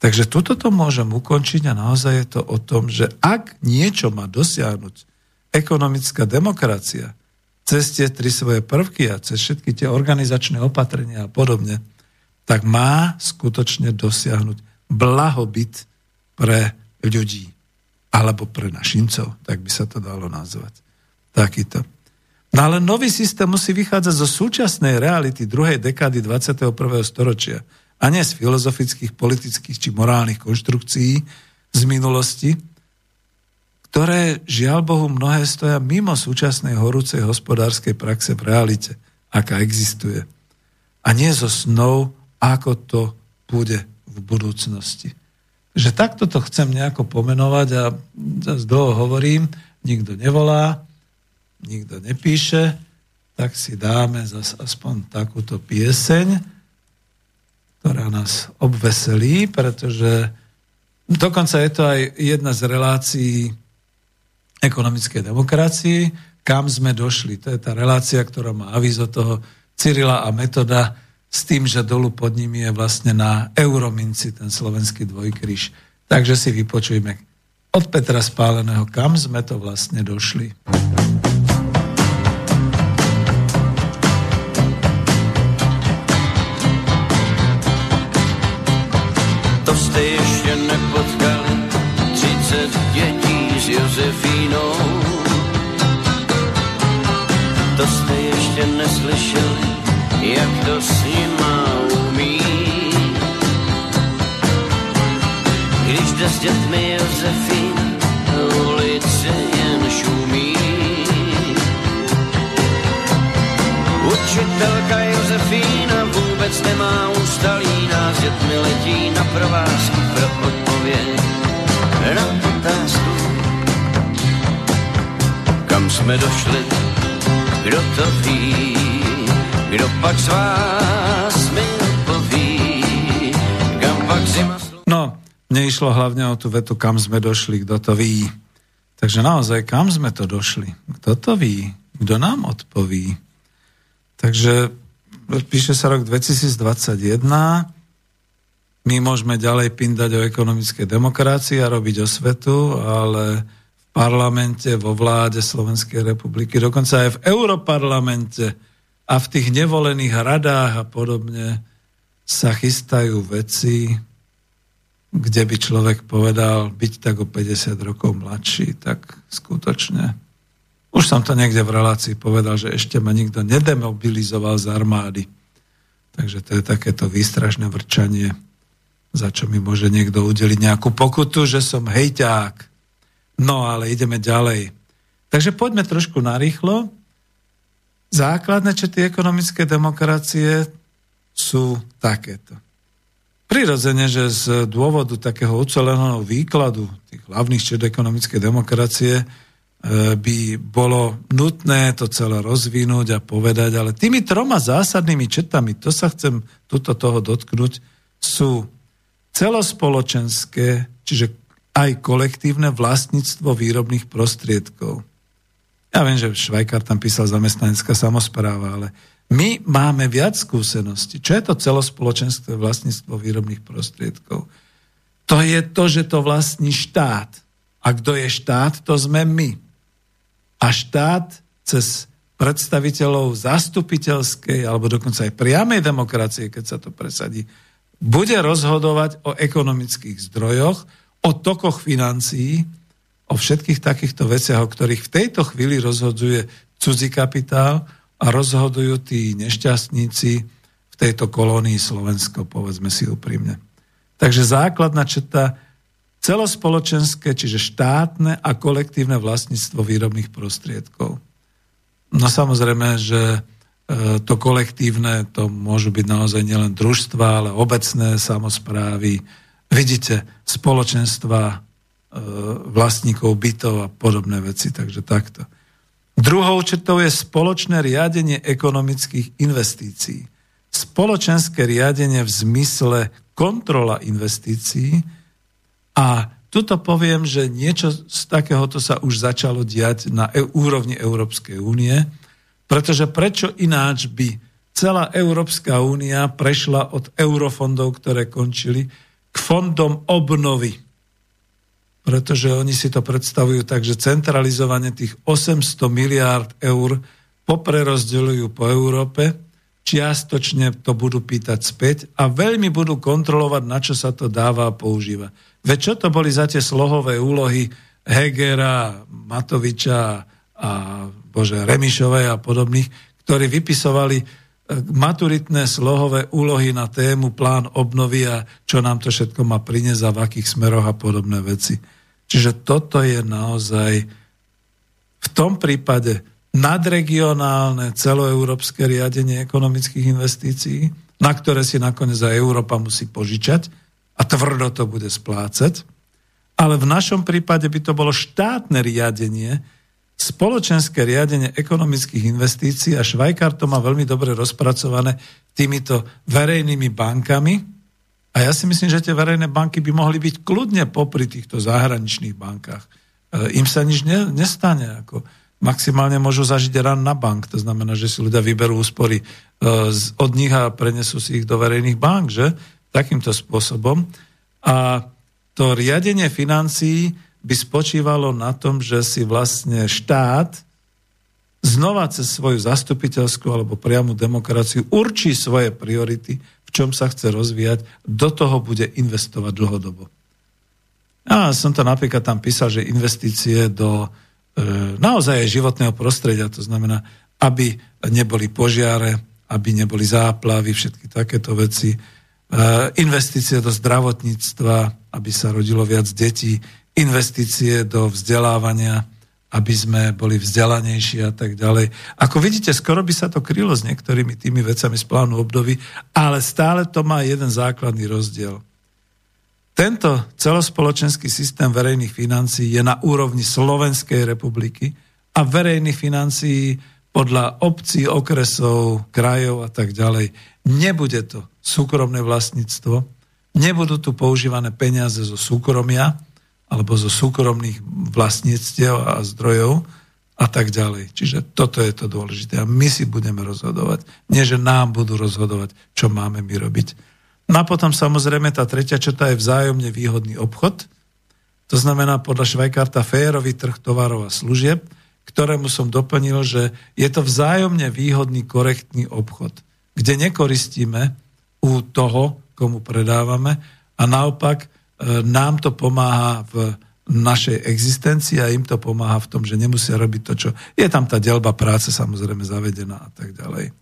Takže toto to môžem ukončiť a naozaj je to o tom, že ak niečo má dosiahnuť ekonomická demokracia cez tie tri svoje prvky a cez všetky tie organizačné opatrenia a podobne, tak má skutočne dosiahnuť blahobyt pre ľudí alebo pre našincov, tak by sa to dalo nazvať. Takýto. No ale nový systém musí vychádzať zo súčasnej reality druhej dekády 21. storočia a nie z filozofických, politických či morálnych konštrukcií z minulosti, ktoré, žiaľ Bohu, mnohé stoja mimo súčasnej horúcej hospodárskej praxe v realite, aká existuje. A nie zo snov, ako to bude v budúcnosti. Že takto to chcem nejako pomenovať a z dlho hovorím, nikto nevolá, nikto nepíše, tak si dáme zase aspoň takúto pieseň, ktorá nás obveselí, pretože dokonca je to aj jedna z relácií ekonomickej demokracii, kam sme došli. To je tá relácia, ktorá má avizo toho Cyrila a Metoda s tým, že dolu pod nimi je vlastne na Eurominci ten slovenský dvojkryž. Takže si vypočujme od Petra Spáleného, kam sme to vlastne došli. Nepotkali 30 dětí s Josefínou. To jste ještě neslyšeli, jak to s nima umí. Když jde s dětmi Josefín, ulice jen šumí. Učitelka Josefína vůbec nemá ústalí, nás dětmi letí na provázky pro odpověď na otázku. Kam jsme došli, kdo to ví, kdo pak z vás mi odpoví, kam pak zima... No, mne išlo hlavne o tú vetu, kam sme došli, kto to ví. Takže naozaj, kam sme to došli? Kto to ví? Kto nám odpoví? Takže píše sa rok 2021, my môžeme ďalej pindať o ekonomickej demokracii a robiť o svetu, ale v parlamente, vo vláde Slovenskej republiky, dokonca aj v Europarlamente a v tých nevolených radách a podobne sa chystajú veci, kde by človek povedal byť tak o 50 rokov mladší, tak skutočne. Už som to niekde v relácii povedal, že ešte ma nikto nedemobilizoval z armády. Takže to je takéto výstražné vrčanie za čo mi môže niekto udeliť nejakú pokutu, že som hejťák. No ale ideme ďalej. Takže poďme trošku narýchlo. Základné čety ekonomické demokracie sú takéto. Prirodzene, že z dôvodu takého uceleného výkladu tých hlavných čet ekonomickej demokracie by bolo nutné to celé rozvinúť a povedať, ale tými troma zásadnými četami, to sa chcem tuto toho dotknúť, sú celospoločenské, čiže aj kolektívne vlastníctvo výrobných prostriedkov. Ja viem, že Švajkár tam písal zamestnanecká samozpráva, ale my máme viac skúseností. Čo je to celospoločenské vlastníctvo výrobných prostriedkov? To je to, že to vlastní štát. A kto je štát, to sme my. A štát cez predstaviteľov zastupiteľskej alebo dokonca aj priamej demokracie, keď sa to presadí, bude rozhodovať o ekonomických zdrojoch, o tokoch financií, o všetkých takýchto veciach, o ktorých v tejto chvíli rozhoduje cudzí kapitál a rozhodujú tí nešťastníci v tejto kolónii Slovensko, povedzme si úprimne. Takže základná četa celospoločenské, čiže štátne a kolektívne vlastníctvo výrobných prostriedkov. No samozrejme, že E, to kolektívne, to môžu byť naozaj nielen družstva, ale obecné samozprávy, vidíte, spoločenstva e, vlastníkov bytov a podobné veci, takže takto. Druhou črtou je spoločné riadenie ekonomických investícií. Spoločenské riadenie v zmysle kontrola investícií a tuto poviem, že niečo z takéhoto sa už začalo diať na e- úrovni Európskej únie, pretože prečo ináč by celá Európska únia prešla od eurofondov, ktoré končili, k fondom obnovy. Pretože oni si to predstavujú tak, že centralizovanie tých 800 miliárd eur poprerozdeľujú po Európe, čiastočne to budú pýtať späť a veľmi budú kontrolovať, na čo sa to dáva a používa. Veď čo to boli za tie slohové úlohy Hegera, Matoviča a bože, Remišovej a podobných, ktorí vypisovali e, maturitné slohové úlohy na tému plán obnovy a čo nám to všetko má priniesť a v akých smeroch a podobné veci. Čiže toto je naozaj v tom prípade nadregionálne celoeurópske riadenie ekonomických investícií, na ktoré si nakoniec aj Európa musí požičať a tvrdo to bude splácať. Ale v našom prípade by to bolo štátne riadenie, spoločenské riadenie ekonomických investícií a Švajkár to má veľmi dobre rozpracované týmito verejnými bankami. A ja si myslím, že tie verejné banky by mohli byť kľudne popri týchto zahraničných bankách. E, im sa nič ne, nestane. Ako maximálne môžu zažiť ran na bank. To znamená, že si ľudia vyberú úspory e, od nich a prenesú si ich do verejných bank, že? Takýmto spôsobom. A to riadenie financií by spočívalo na tom, že si vlastne štát znova cez svoju zastupiteľskú alebo priamu demokraciu určí svoje priority, v čom sa chce rozvíjať, do toho bude investovať dlhodobo. Ja som to napríklad tam písal, že investície do e, naozaj životného prostredia, to znamená, aby neboli požiare, aby neboli záplavy, všetky takéto veci, investície do zdravotníctva, aby sa rodilo viac detí, investície do vzdelávania, aby sme boli vzdelanejší a tak ďalej. Ako vidíte, skoro by sa to krylo s niektorými tými vecami z plánu období, ale stále to má jeden základný rozdiel – tento celospoločenský systém verejných financií je na úrovni Slovenskej republiky a verejných financií podľa obcí, okresov, krajov a tak ďalej. Nebude to súkromné vlastníctvo, nebudú tu používané peniaze zo súkromia alebo zo súkromných vlastníctiev a zdrojov a tak ďalej. Čiže toto je to dôležité. A my si budeme rozhodovať. Nie, že nám budú rozhodovať, čo máme my robiť. No a potom samozrejme tá tretia črta je vzájomne výhodný obchod. To znamená podľa Švajkarta férový trh tovarov a služieb, ktorému som doplnil, že je to vzájomne výhodný, korektný obchod, kde nekoristíme u toho, komu predávame a naopak e, nám to pomáha v našej existencii a im to pomáha v tom, že nemusia robiť to, čo... Je tam tá delba práce samozrejme zavedená a tak ďalej.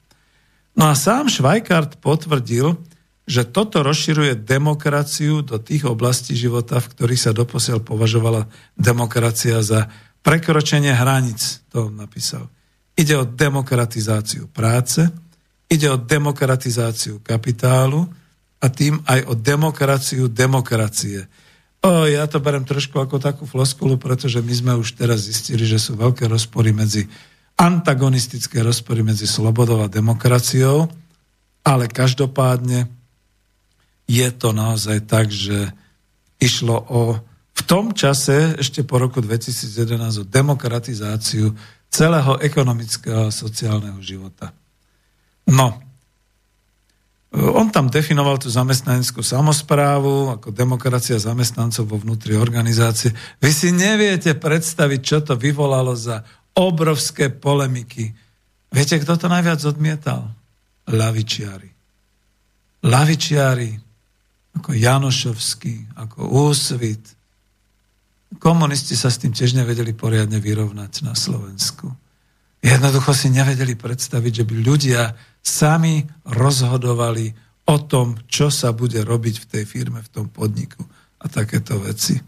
No a sám Švajkart potvrdil, že toto rozširuje demokraciu do tých oblastí života, v ktorých sa doposiaľ považovala demokracia za prekročenie hraníc, to on napísal. Ide o demokratizáciu práce, ide o demokratizáciu kapitálu a tým aj o demokraciu demokracie. O, ja to berem trošku ako takú floskulu, pretože my sme už teraz zistili, že sú veľké rozpory medzi antagonistické rozpory medzi slobodou a demokraciou, ale každopádne je to naozaj tak, že išlo o v tom čase, ešte po roku 2011, o demokratizáciu celého ekonomického a sociálneho života. No, on tam definoval tú zamestnaneckú samozprávu ako demokracia zamestnancov vo vnútri organizácie. Vy si neviete predstaviť, čo to vyvolalo za obrovské polemiky. Viete, kto to najviac odmietal? Lavičiari. Lavičiari ako Janošovský, ako Úsvit. Komunisti sa s tým tiež nevedeli poriadne vyrovnať na Slovensku. Jednoducho si nevedeli predstaviť, že by ľudia sami rozhodovali o tom, čo sa bude robiť v tej firme, v tom podniku a takéto veci.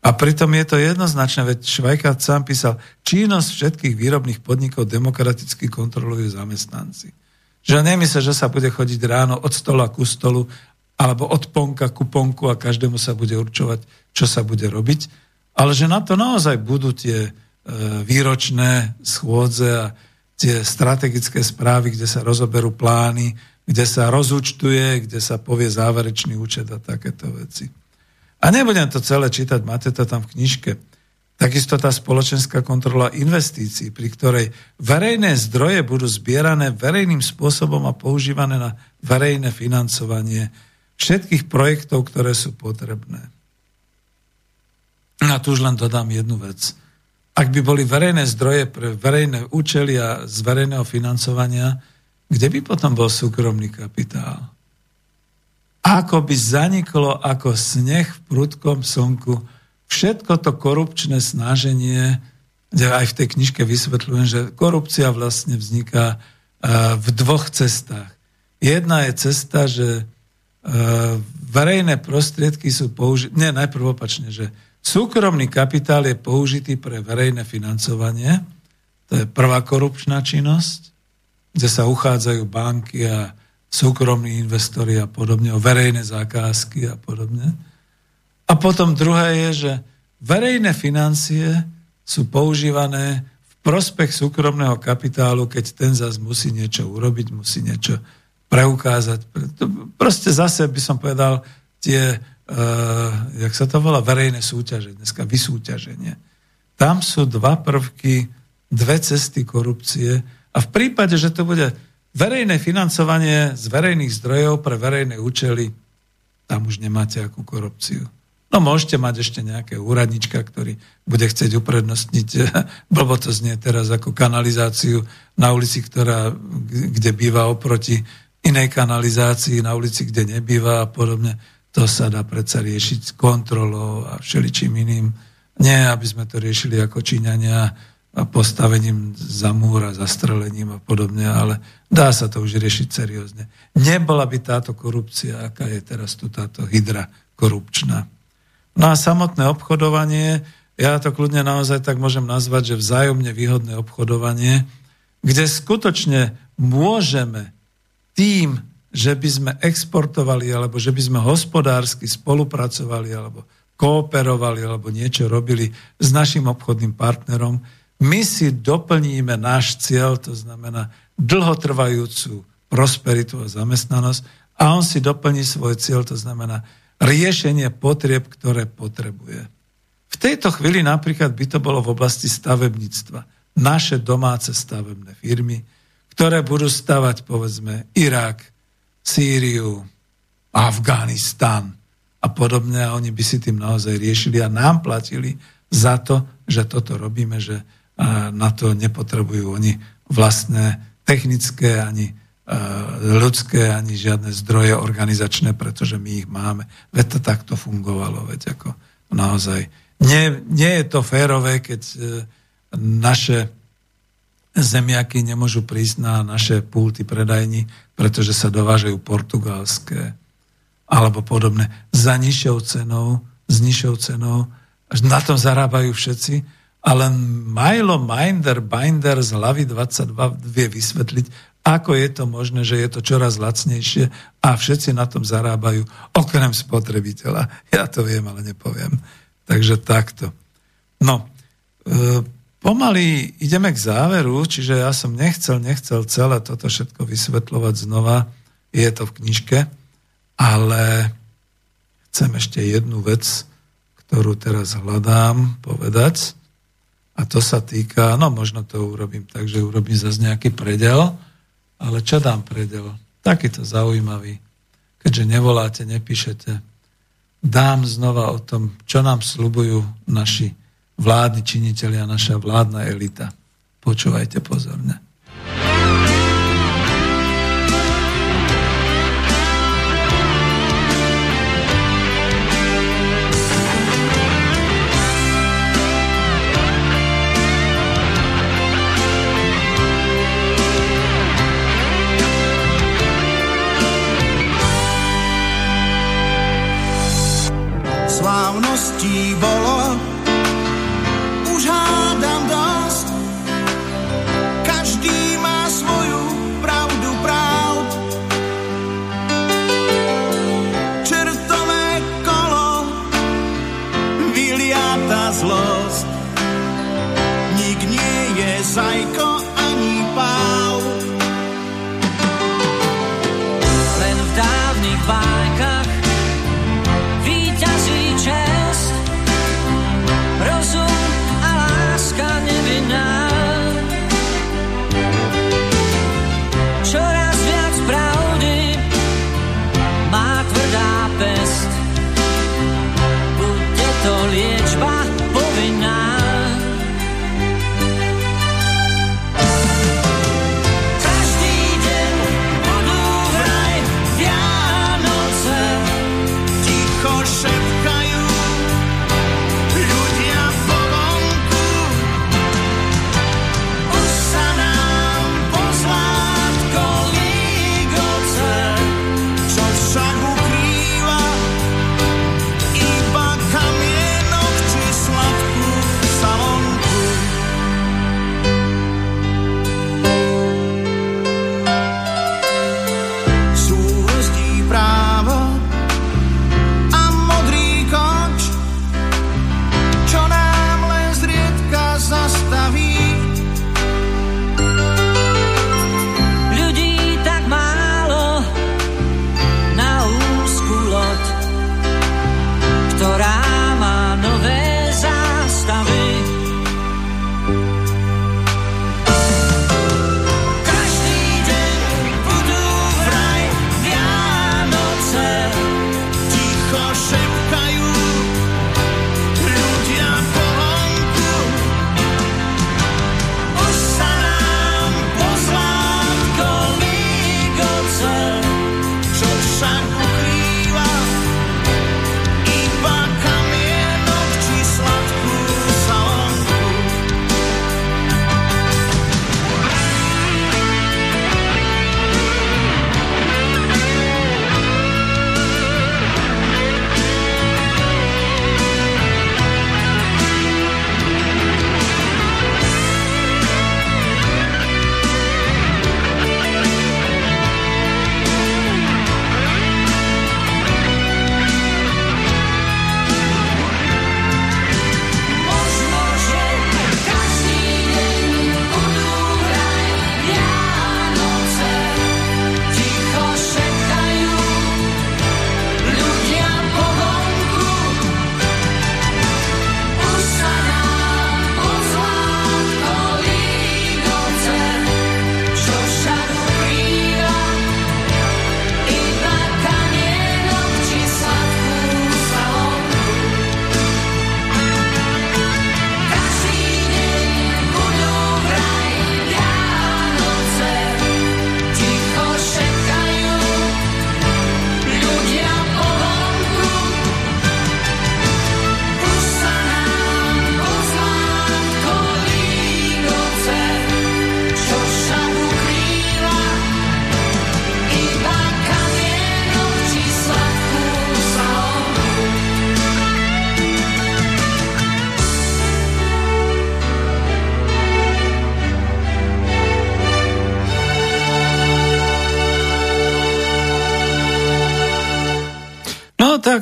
A pritom je to jednoznačné, veď Švajkát sám písal, činnosť všetkých výrobných podnikov demokraticky kontrolujú zamestnanci. Že nemyslí, že sa bude chodiť ráno od stola ku stolu alebo od ponka ku ponku a každému sa bude určovať, čo sa bude robiť, ale že na to naozaj budú tie e, výročné schôdze a tie strategické správy, kde sa rozoberú plány, kde sa rozúčtuje, kde sa povie záverečný účet a takéto veci. A nebudem to celé čítať, máte to tam v knižke. Takisto tá spoločenská kontrola investícií, pri ktorej verejné zdroje budú zbierané verejným spôsobom a používané na verejné financovanie všetkých projektov, ktoré sú potrebné. A tu už len dodám jednu vec. Ak by boli verejné zdroje pre verejné účely a z verejného financovania, kde by potom bol súkromný kapitál? Ako by zaniklo ako sneh v prudkom slnku všetko to korupčné snaženie, kde aj v tej knižke vysvetľujem, že korupcia vlastne vzniká eh, v dvoch cestách. Jedna je cesta, že Eh, verejné prostriedky sú použité, nie, najprv opačne, že súkromný kapitál je použitý pre verejné financovanie, to je prvá korupčná činnosť, kde sa uchádzajú banky a súkromní investori a podobne, o verejné zákazky a podobne. A potom druhé je, že verejné financie sú používané v prospech súkromného kapitálu, keď ten zase musí niečo urobiť, musí niečo preukázať. Proste zase by som povedal tie, jak sa to volá, verejné súťaže, dneska vysúťaženie. Tam sú dva prvky, dve cesty korupcie a v prípade, že to bude verejné financovanie z verejných zdrojov pre verejné účely, tam už nemáte akú korupciu. No môžete mať ešte nejaké úradnička, ktorý bude chcieť uprednostniť, blbo to znie teraz ako kanalizáciu na ulici, ktorá, kde býva oproti inej kanalizácii na ulici, kde nebýva a podobne. To sa dá predsa riešiť s kontrolou a všeličím iným. Nie, aby sme to riešili ako Číňania a postavením za múra, zastrelením a podobne, ale dá sa to už riešiť seriózne. Nebola by táto korupcia, aká je teraz tu táto hydra korupčná. No a samotné obchodovanie, ja to kľudne naozaj tak môžem nazvať, že vzájomne výhodné obchodovanie, kde skutočne môžeme tým, že by sme exportovali, alebo že by sme hospodársky spolupracovali, alebo kooperovali, alebo niečo robili s našim obchodným partnerom, my si doplníme náš cieľ, to znamená dlhotrvajúcu prosperitu a zamestnanosť a on si doplní svoj cieľ, to znamená riešenie potrieb, ktoré potrebuje. V tejto chvíli napríklad by to bolo v oblasti stavebníctva. Naše domáce stavebné firmy, ktoré budú stavať povedzme Irak, Sýriu, Afganistan a podobne a oni by si tým naozaj riešili a nám platili za to, že toto robíme, že na to nepotrebujú oni vlastné technické ani ľudské, ani žiadne zdroje organizačné, pretože my ich máme. Veď to takto fungovalo, veď ako naozaj. Nie, nie je to férové, keď e, naše zemiaky nemôžu prísť na naše pulty predajní, pretože sa dovážajú portugalské alebo podobné za nižšou cenou, s nižšou cenou. Na tom zarábajú všetci, ale Milo Minder Binder z hlavy 22 vie vysvetliť, ako je to možné, že je to čoraz lacnejšie a všetci na tom zarábajú, okrem spotrebiteľa. Ja to viem, ale nepoviem. Takže takto. No, e, pomaly ideme k záveru, čiže ja som nechcel, nechcel celé toto všetko vysvetľovať znova. Je to v knižke, ale chcem ešte jednu vec, ktorú teraz hľadám povedať. A to sa týka, no možno to urobím tak, že urobím zase nejaký predel, ale čo dám predel? Takýto zaujímavý. Keďže nevoláte, nepíšete, dám znova o tom, čo nám slubujú naši vládni činiteľi a naša vládna elita. Počúvajte pozorne. slávností bolo if I could.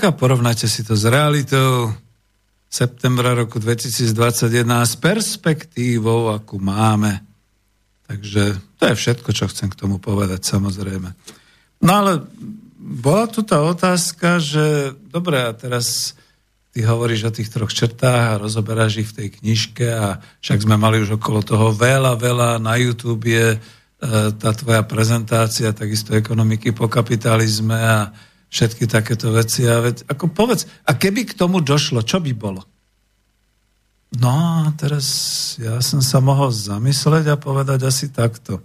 A porovnajte si to s realitou septembra roku 2021 s perspektívou, akú máme. Takže to je všetko, čo chcem k tomu povedať, samozrejme. No ale bola tu tá otázka, že dobre, a teraz ty hovoríš o tých troch črtách a rozoberáš ich v tej knižke a však sme mali už okolo toho veľa, veľa na YouTube je e, tá tvoja prezentácia, takisto ekonomiky po kapitalizme a všetky takéto veci. A veď, ako povedz, a keby k tomu došlo, čo by bolo? No a teraz ja som sa mohol zamysleť a povedať asi takto. E,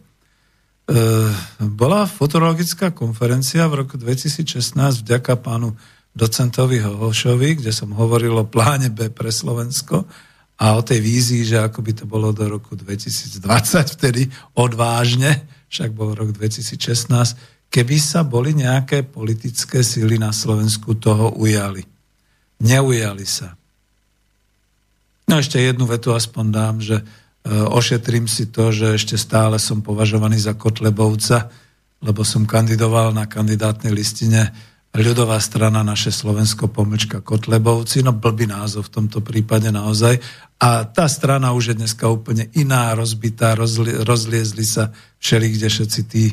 bola futurologická konferencia v roku 2016 vďaka pánu docentovi Hohošovi, kde som hovoril o pláne B pre Slovensko a o tej vízii, že ako by to bolo do roku 2020, vtedy odvážne, však bol rok 2016, keby sa boli nejaké politické síly na Slovensku toho ujali. Neujali sa. No ešte jednu vetu aspoň dám, že e, ošetrím si to, že ešte stále som považovaný za Kotlebovca, lebo som kandidoval na kandidátnej listine ľudová strana naše Slovensko pomlčka Kotlebovci, no blbý názov v tomto prípade naozaj. A tá strana už je dneska úplne iná, rozbitá, rozli, rozliezli sa všeli, kde všetci tí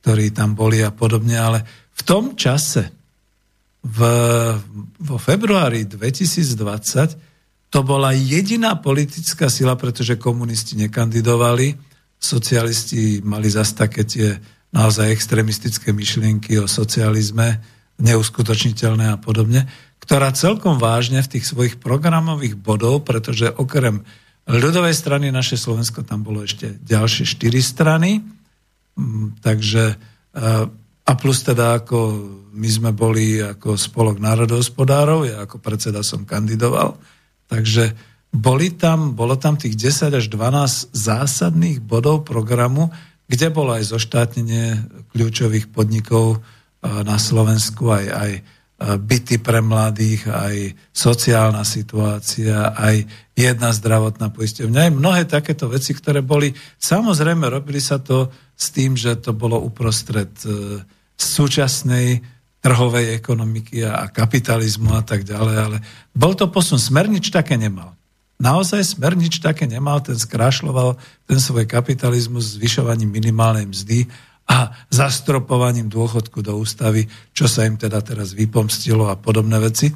ktorí tam boli a podobne, ale v tom čase, v, vo februári 2020, to bola jediná politická sila, pretože komunisti nekandidovali, socialisti mali zase také tie naozaj extremistické myšlienky o socializme, neuskutočniteľné a podobne, ktorá celkom vážne v tých svojich programových bodov, pretože okrem ľudovej strany naše Slovensko tam bolo ešte ďalšie štyri strany, takže a plus teda ako my sme boli ako spolok národohospodárov, ja ako predseda som kandidoval, takže boli tam, bolo tam tých 10 až 12 zásadných bodov programu, kde bolo aj zoštátnenie kľúčových podnikov na Slovensku, aj, aj byty pre mladých, aj sociálna situácia, aj jedna zdravotná poisťovňa, aj mnohé takéto veci, ktoré boli, samozrejme robili sa to s tým, že to bolo uprostred e, súčasnej trhovej ekonomiky a kapitalizmu a tak ďalej, ale bol to posun. Smernič také nemal. Naozaj Smernič také nemal, ten skrášloval ten svoj kapitalizmus zvyšovaním minimálnej mzdy a zastropovaním dôchodku do ústavy, čo sa im teda teraz vypomstilo a podobné veci.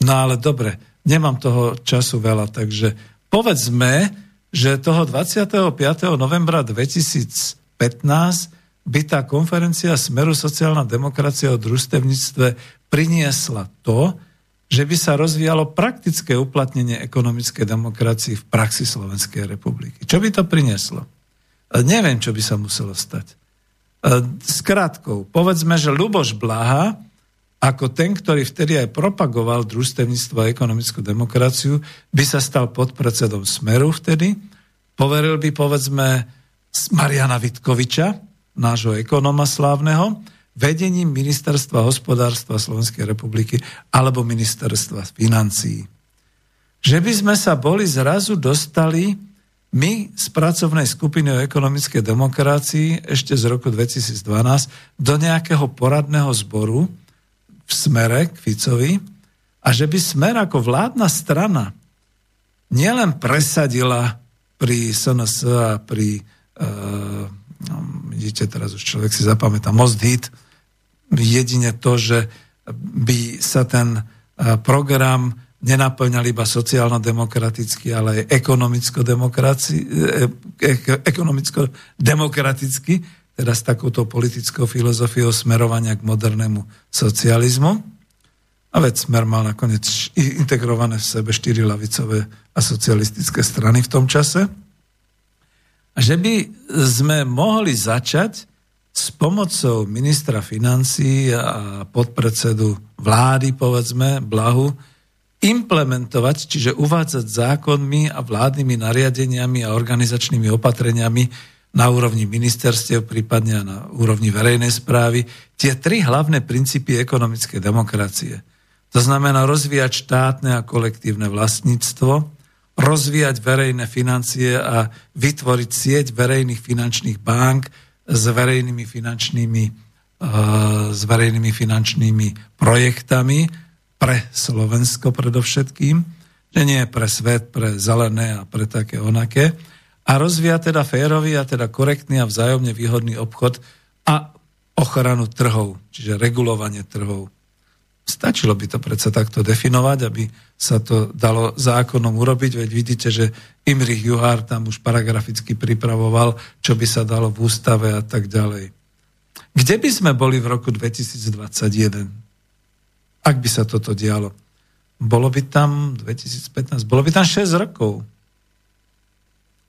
No ale dobre, nemám toho času veľa, takže povedzme, že toho 25. novembra 2015 by tá konferencia Smeru sociálna demokracia o družstevníctve priniesla to, že by sa rozvíjalo praktické uplatnenie ekonomickej demokracii v praxi Slovenskej republiky. Čo by to prinieslo? Neviem, čo by sa muselo stať. Skrátkou, e, povedzme, že Luboš Blaha, ako ten, ktorý vtedy aj propagoval družstevníctvo a ekonomickú demokraciu, by sa stal podpredsedom Smeru vtedy, poveril by, povedzme, Mariana Vitkoviča, nášho ekonoma slávneho, vedením ministerstva hospodárstva Slovenskej republiky alebo ministerstva financií. Že by sme sa boli zrazu dostali my z pracovnej skupiny o ekonomickej demokracii ešte z roku 2012 do nejakého poradného zboru v smere k Ficovi a že by smer ako vládna strana nielen presadila pri SNS a pri vidíte, teraz už človek si zapamätá Most Hit, jedine to, že by sa ten uh, program nenaplňal iba sociálno-demokraticky, ale aj ekonomicko-demokraticky, teda s takouto politickou filozofiou smerovania k modernému socializmu. A veď Smer mal nakoniec integrované v sebe štyri lavicové a socialistické strany v tom čase. Že by sme mohli začať s pomocou ministra financí a podpredsedu vlády, povedzme, Blahu, implementovať, čiže uvádzať zákonmi a vládnymi nariadeniami a organizačnými opatreniami na úrovni ministerstiev, prípadne na úrovni verejnej správy, tie tri hlavné princípy ekonomickej demokracie. To znamená rozvíjať štátne a kolektívne vlastníctvo, rozvíjať verejné financie a vytvoriť sieť verejných finančných bank s verejnými finančnými, uh, s verejnými finančnými projektami, pre Slovensko predovšetkým, že nie pre svet, pre zelené a pre také onaké. A rozvíja teda férový a teda korektný a vzájomne výhodný obchod a ochranu trhov, čiže regulovanie trhov. Stačilo by to predsa takto definovať, aby sa to dalo zákonom urobiť, veď vidíte, že Imrich Juhár tam už paragraficky pripravoval, čo by sa dalo v ústave a tak ďalej. Kde by sme boli v roku 2021, ak by sa toto dialo? Bolo by tam 2015, bolo by tam 6 rokov.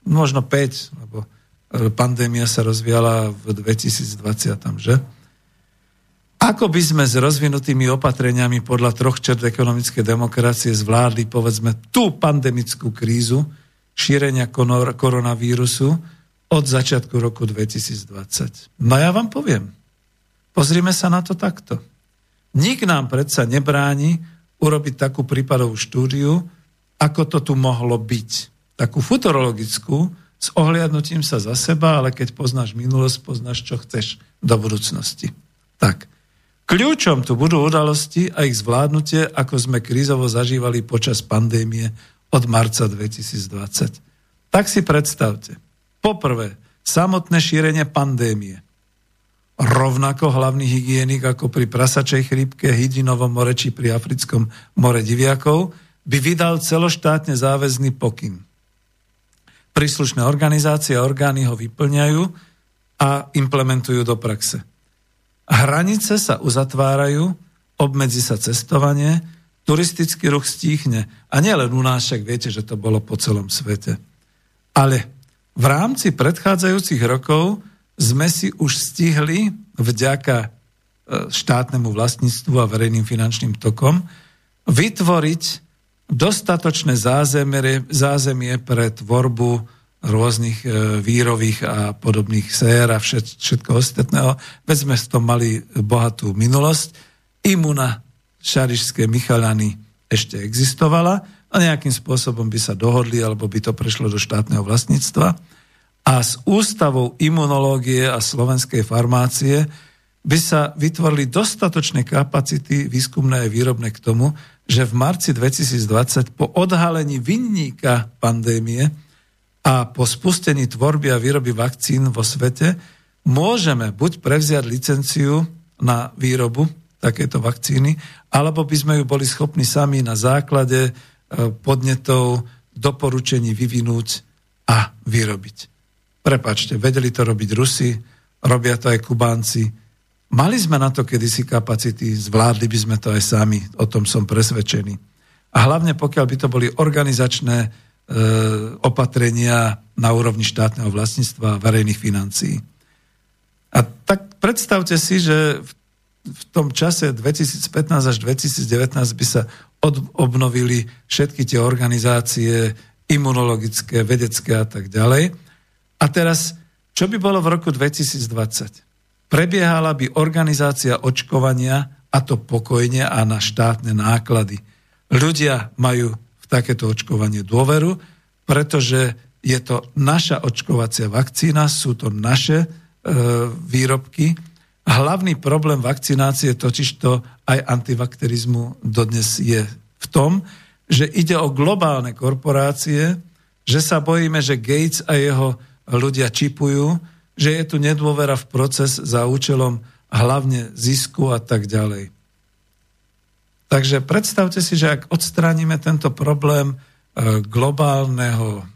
Možno 5, lebo pandémia sa rozviala v 2020, že? Ako by sme s rozvinutými opatreniami podľa troch čert ekonomické demokracie zvládli, povedzme, tú pandemickú krízu šírenia koronavírusu od začiatku roku 2020? No ja vám poviem. Pozrime sa na to takto. Nik nám predsa nebráni urobiť takú prípadovú štúdiu, ako to tu mohlo byť. Takú futurologickú, s ohliadnutím sa za seba, ale keď poznáš minulosť, poznáš, čo chceš do budúcnosti. Tak. Kľúčom tu budú udalosti a ich zvládnutie, ako sme krízovo zažívali počas pandémie od marca 2020. Tak si predstavte. Poprvé, samotné šírenie pandémie. Rovnako hlavný hygienik ako pri prasačej chrípke, hydinovom more či pri africkom more diviakov by vydal celoštátne záväzný pokyn. Príslušné organizácie a orgány ho vyplňajú a implementujú do praxe. Hranice sa uzatvárajú, obmedzi sa cestovanie, turistický ruch stíchne. A nielen u nás, však viete, že to bolo po celom svete. Ale v rámci predchádzajúcich rokov sme si už stihli vďaka e, štátnemu vlastníctvu a verejným finančným tokom vytvoriť dostatočné zázemie, zázemie pre tvorbu rôznych e, vírových a podobných sér a všetko ostatného. Veď sme v tom mali bohatú minulosť. Imuna šarišské Michalany ešte existovala a nejakým spôsobom by sa dohodli alebo by to prešlo do štátneho vlastníctva. A s ústavou imunológie a slovenskej farmácie by sa vytvorili dostatočné kapacity výskumné a výrobné k tomu, že v marci 2020 po odhalení vinníka pandémie a po spustení tvorby a výroby vakcín vo svete môžeme buď prevziať licenciu na výrobu takéto vakcíny, alebo by sme ju boli schopní sami na základe e, podnetov, doporučení vyvinúť a vyrobiť. Prepačte, vedeli to robiť Rusi, robia to aj Kubánci. Mali sme na to kedysi kapacity, zvládli by sme to aj sami, o tom som presvedčený. A hlavne pokiaľ by to boli organizačné opatrenia na úrovni štátneho vlastníctva a verejných financií. A tak predstavte si, že v tom čase 2015 až 2019 by sa od, obnovili všetky tie organizácie imunologické, vedecké a tak ďalej. A teraz, čo by bolo v roku 2020? Prebiehala by organizácia očkovania a to pokojne a na štátne náklady. Ľudia majú takéto očkovanie dôveru, pretože je to naša očkovacia vakcína, sú to naše e, výrobky. Hlavný problém vakcinácie, totižto aj antivakterizmu dodnes je v tom, že ide o globálne korporácie, že sa bojíme, že Gates a jeho ľudia čipujú, že je tu nedôvera v proces za účelom hlavne zisku a tak ďalej. Takže predstavte si, že ak odstránime tento problém e, globálneho,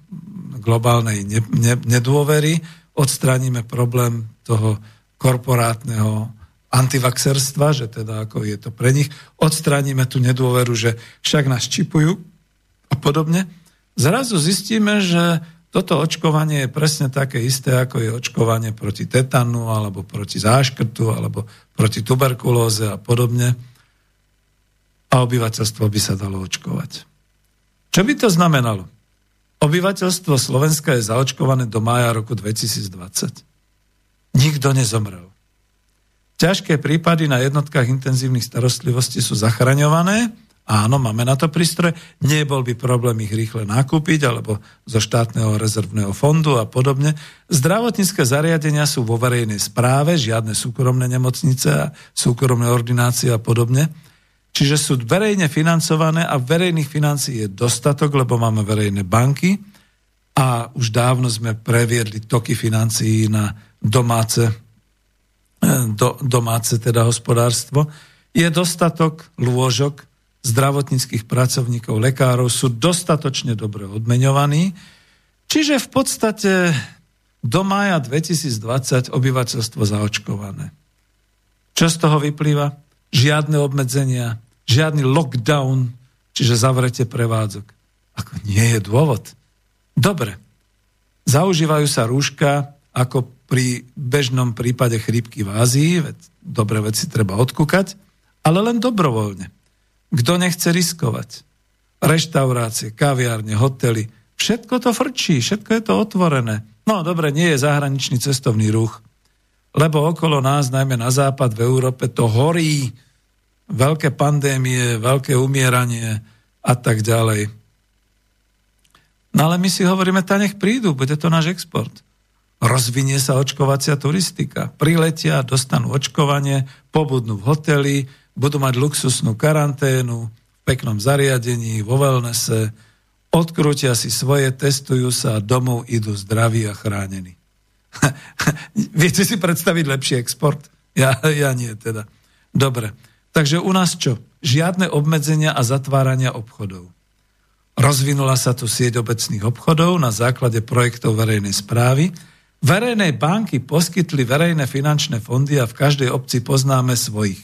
globálnej ne, ne, nedôvery, odstránime problém toho korporátneho antivaxerstva, že teda ako je to pre nich, odstránime tú nedôveru, že však nás čipujú a podobne, zrazu zistíme, že toto očkovanie je presne také isté, ako je očkovanie proti tetanu, alebo proti záškrtu, alebo proti tuberkulóze a podobne a obyvateľstvo by sa dalo očkovať. Čo by to znamenalo? Obyvateľstvo Slovenska je zaočkované do mája roku 2020. Nikto nezomrel. Ťažké prípady na jednotkách intenzívnych starostlivosti sú zachraňované. Áno, máme na to prístroje. Nebol by problém ich rýchle nakúpiť alebo zo štátneho rezervného fondu a podobne. Zdravotnícke zariadenia sú vo verejnej správe, žiadne súkromné nemocnice a súkromné ordinácie a podobne. Čiže sú verejne financované a verejných financií je dostatok, lebo máme verejné banky a už dávno sme previedli toky financií na domáce, eh, do, domáce teda hospodárstvo. Je dostatok lôžok, zdravotníckých pracovníkov, lekárov sú dostatočne dobre odmeňovaní. Čiže v podstate do maja 2020 obyvateľstvo zaočkované. Čo z toho vyplýva? Žiadne obmedzenia, žiadny lockdown, čiže zavrete prevádzok. Ako nie je dôvod. Dobre. Zaužívajú sa rúška ako pri bežnom prípade chrípky v Ázii, veď dobre veci treba odkúkať, ale len dobrovoľne. Kto nechce riskovať? Reštaurácie, kaviárne, hotely, všetko to frčí, všetko je to otvorené. No dobre, nie je zahraničný cestovný ruch, lebo okolo nás, najmä na západ v Európe, to horí, veľké pandémie, veľké umieranie a tak ďalej. No ale my si hovoríme, tá nech prídu, bude to náš export. Rozvinie sa očkovacia turistika. Priletia, dostanú očkovanie, pobudnú v hoteli, budú mať luxusnú karanténu, v peknom zariadení, vo wellnesse, odkrútia si svoje, testujú sa a domov idú zdraví a chránení. Viete si predstaviť lepší export? Ja, ja nie teda. Dobre. Takže u nás čo? Žiadne obmedzenia a zatvárania obchodov. Rozvinula sa tu sieť obecných obchodov na základe projektov verejnej správy. Verejné banky poskytli verejné finančné fondy a v každej obci poznáme svojich.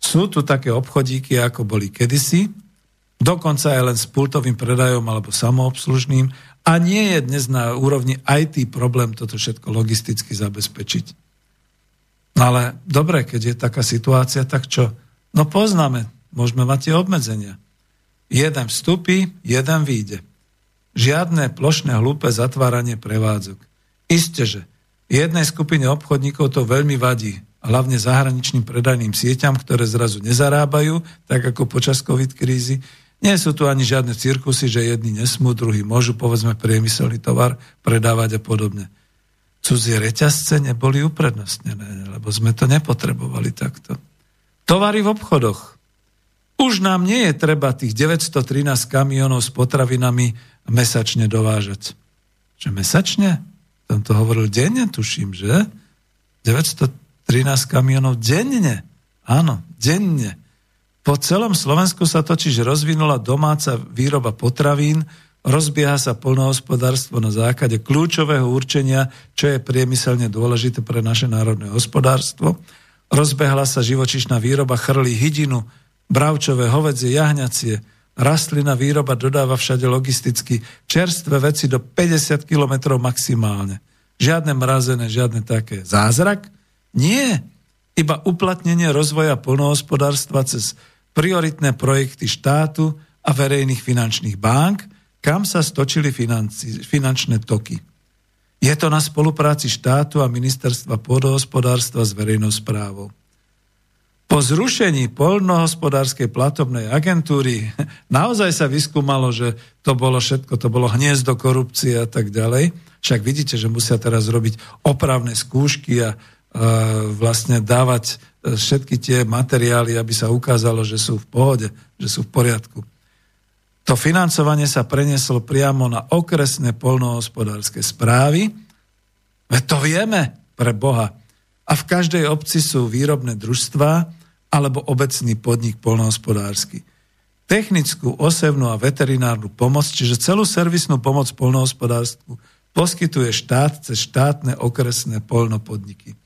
Sú tu také obchodíky, ako boli kedysi, dokonca aj len s pultovým predajom alebo samoobslužným a nie je dnes na úrovni IT problém toto všetko logisticky zabezpečiť. No ale dobre, keď je taká situácia, tak čo? No poznáme, môžeme mať tie obmedzenia. Jeden vstupí, jeden vyjde. Žiadne plošné hlúpe zatváranie prevádzok. Isté, že jednej skupine obchodníkov to veľmi vadí, hlavne zahraničným predajným sieťam, ktoré zrazu nezarábajú, tak ako počas COVID krízy, nie sú tu ani žiadne cirkusy, že jedni nesmú, druhí môžu, povedzme, priemyselný tovar predávať a podobne. Cudzie reťazce neboli uprednostnené, lebo sme to nepotrebovali takto. Tovary v obchodoch. Už nám nie je treba tých 913 kamionov s potravinami mesačne dovážať. Že mesačne? Tam to hovoril denne, tuším, že? 913 kamionov denne. Áno, denne. Po celom Slovensku sa totiž rozvinula domáca výroba potravín, rozbieha sa polnohospodárstvo na základe kľúčového určenia, čo je priemyselne dôležité pre naše národné hospodárstvo. Rozbehla sa živočišná výroba chrlí hydinu, bravčové, hovedzie, jahňacie. Rastlina výroba dodáva všade logisticky čerstvé veci do 50 km maximálne. Žiadne mrazené, žiadne také. Zázrak? Nie. Iba uplatnenie rozvoja polnohospodárstva cez prioritné projekty štátu a verejných finančných bank, kam sa stočili financi, finančné toky. Je to na spolupráci štátu a ministerstva pôdohospodárstva s verejnou správou. Po zrušení polnohospodárskej platobnej agentúry naozaj sa vyskúmalo, že to bolo všetko, to bolo hniezdo korupcie a tak ďalej. Však vidíte, že musia teraz robiť opravné skúšky a vlastne dávať e, všetky tie materiály, aby sa ukázalo, že sú v pohode, že sú v poriadku. To financovanie sa prenieslo priamo na okresné polnohospodárske správy. Veď to vieme pre Boha. A v každej obci sú výrobné družstva alebo obecný podnik polnohospodársky. Technickú, osevnú a veterinárnu pomoc, čiže celú servisnú pomoc polnohospodárstvu poskytuje štát cez štátne okresné polnopodniky.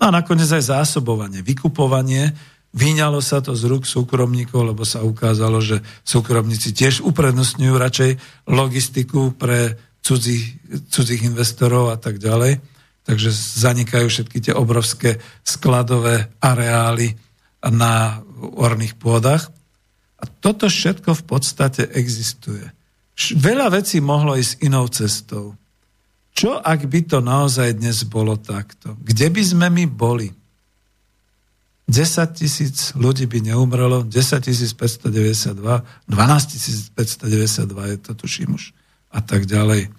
No a nakoniec aj zásobovanie, vykupovanie. Vyňalo sa to z rúk súkromníkov, lebo sa ukázalo, že súkromníci tiež uprednostňujú radšej logistiku pre cudzích, cudzích investorov a tak ďalej. Takže zanikajú všetky tie obrovské skladové areály na orných pôdach. A toto všetko v podstate existuje. Veľa vecí mohlo ísť inou cestou. Čo ak by to naozaj dnes bolo takto? Kde by sme my boli? 10 tisíc ľudí by neumrelo, 10 592, 12 592 je to tuším už a tak ďalej.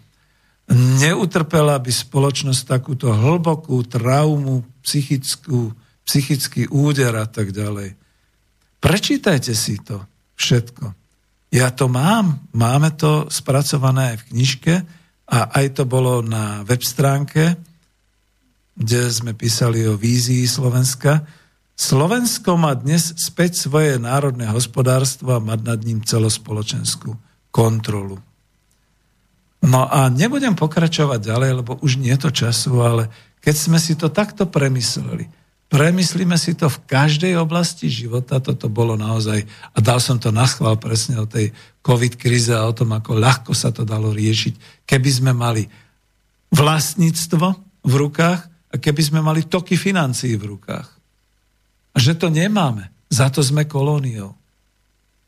Neutrpela by spoločnosť takúto hlbokú traumu, psychickú, psychický úder a tak ďalej. Prečítajte si to všetko. Ja to mám, máme to spracované aj v knižke a aj to bolo na web stránke, kde sme písali o vízii Slovenska. Slovensko má dnes späť svoje národné hospodárstvo a mať nad ním celospoločenskú kontrolu. No a nebudem pokračovať ďalej, lebo už nie je to času, ale keď sme si to takto premysleli, Premyslíme si to v každej oblasti života, toto bolo naozaj, a dal som to na schvál presne o tej COVID kríze a o tom, ako ľahko sa to dalo riešiť, keby sme mali vlastníctvo v rukách a keby sme mali toky financií v rukách. A že to nemáme, za to sme kolóniou.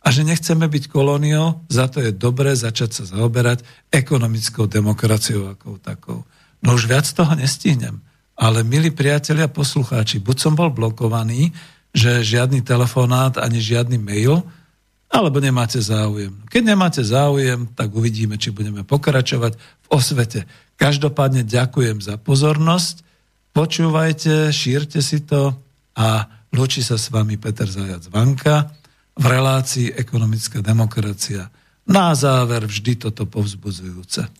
A že nechceme byť kolóniou, za to je dobré začať sa zaoberať ekonomickou demokraciou ako takou. No už viac toho nestihnem. Ale milí priatelia poslucháči, buď som bol blokovaný, že žiadny telefonát ani žiadny mail, alebo nemáte záujem. Keď nemáte záujem, tak uvidíme, či budeme pokračovať v osvete. Každopádne ďakujem za pozornosť, počúvajte, šírte si to a lúči sa s vami Peter Zajac Vanka v relácii Ekonomická demokracia. Na záver vždy toto povzbudzujúce.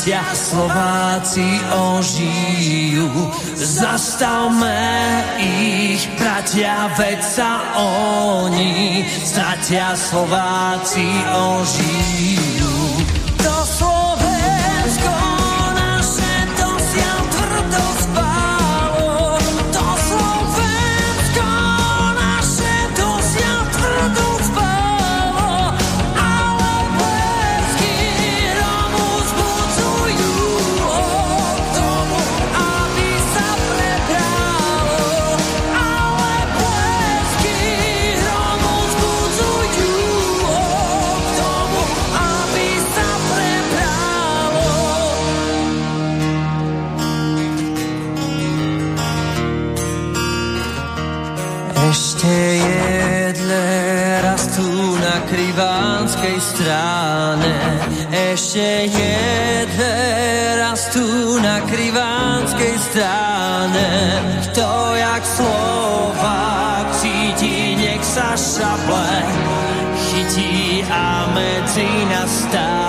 Stratia, Slováci ožijú. Zastavme ich, bratia, veď sa oni stratia, Slováci ožijú. Ešte jedné raz tu na krivánskej strane. Kto jak Slovák cíti, nech sa šable chytí a medzi nás stáne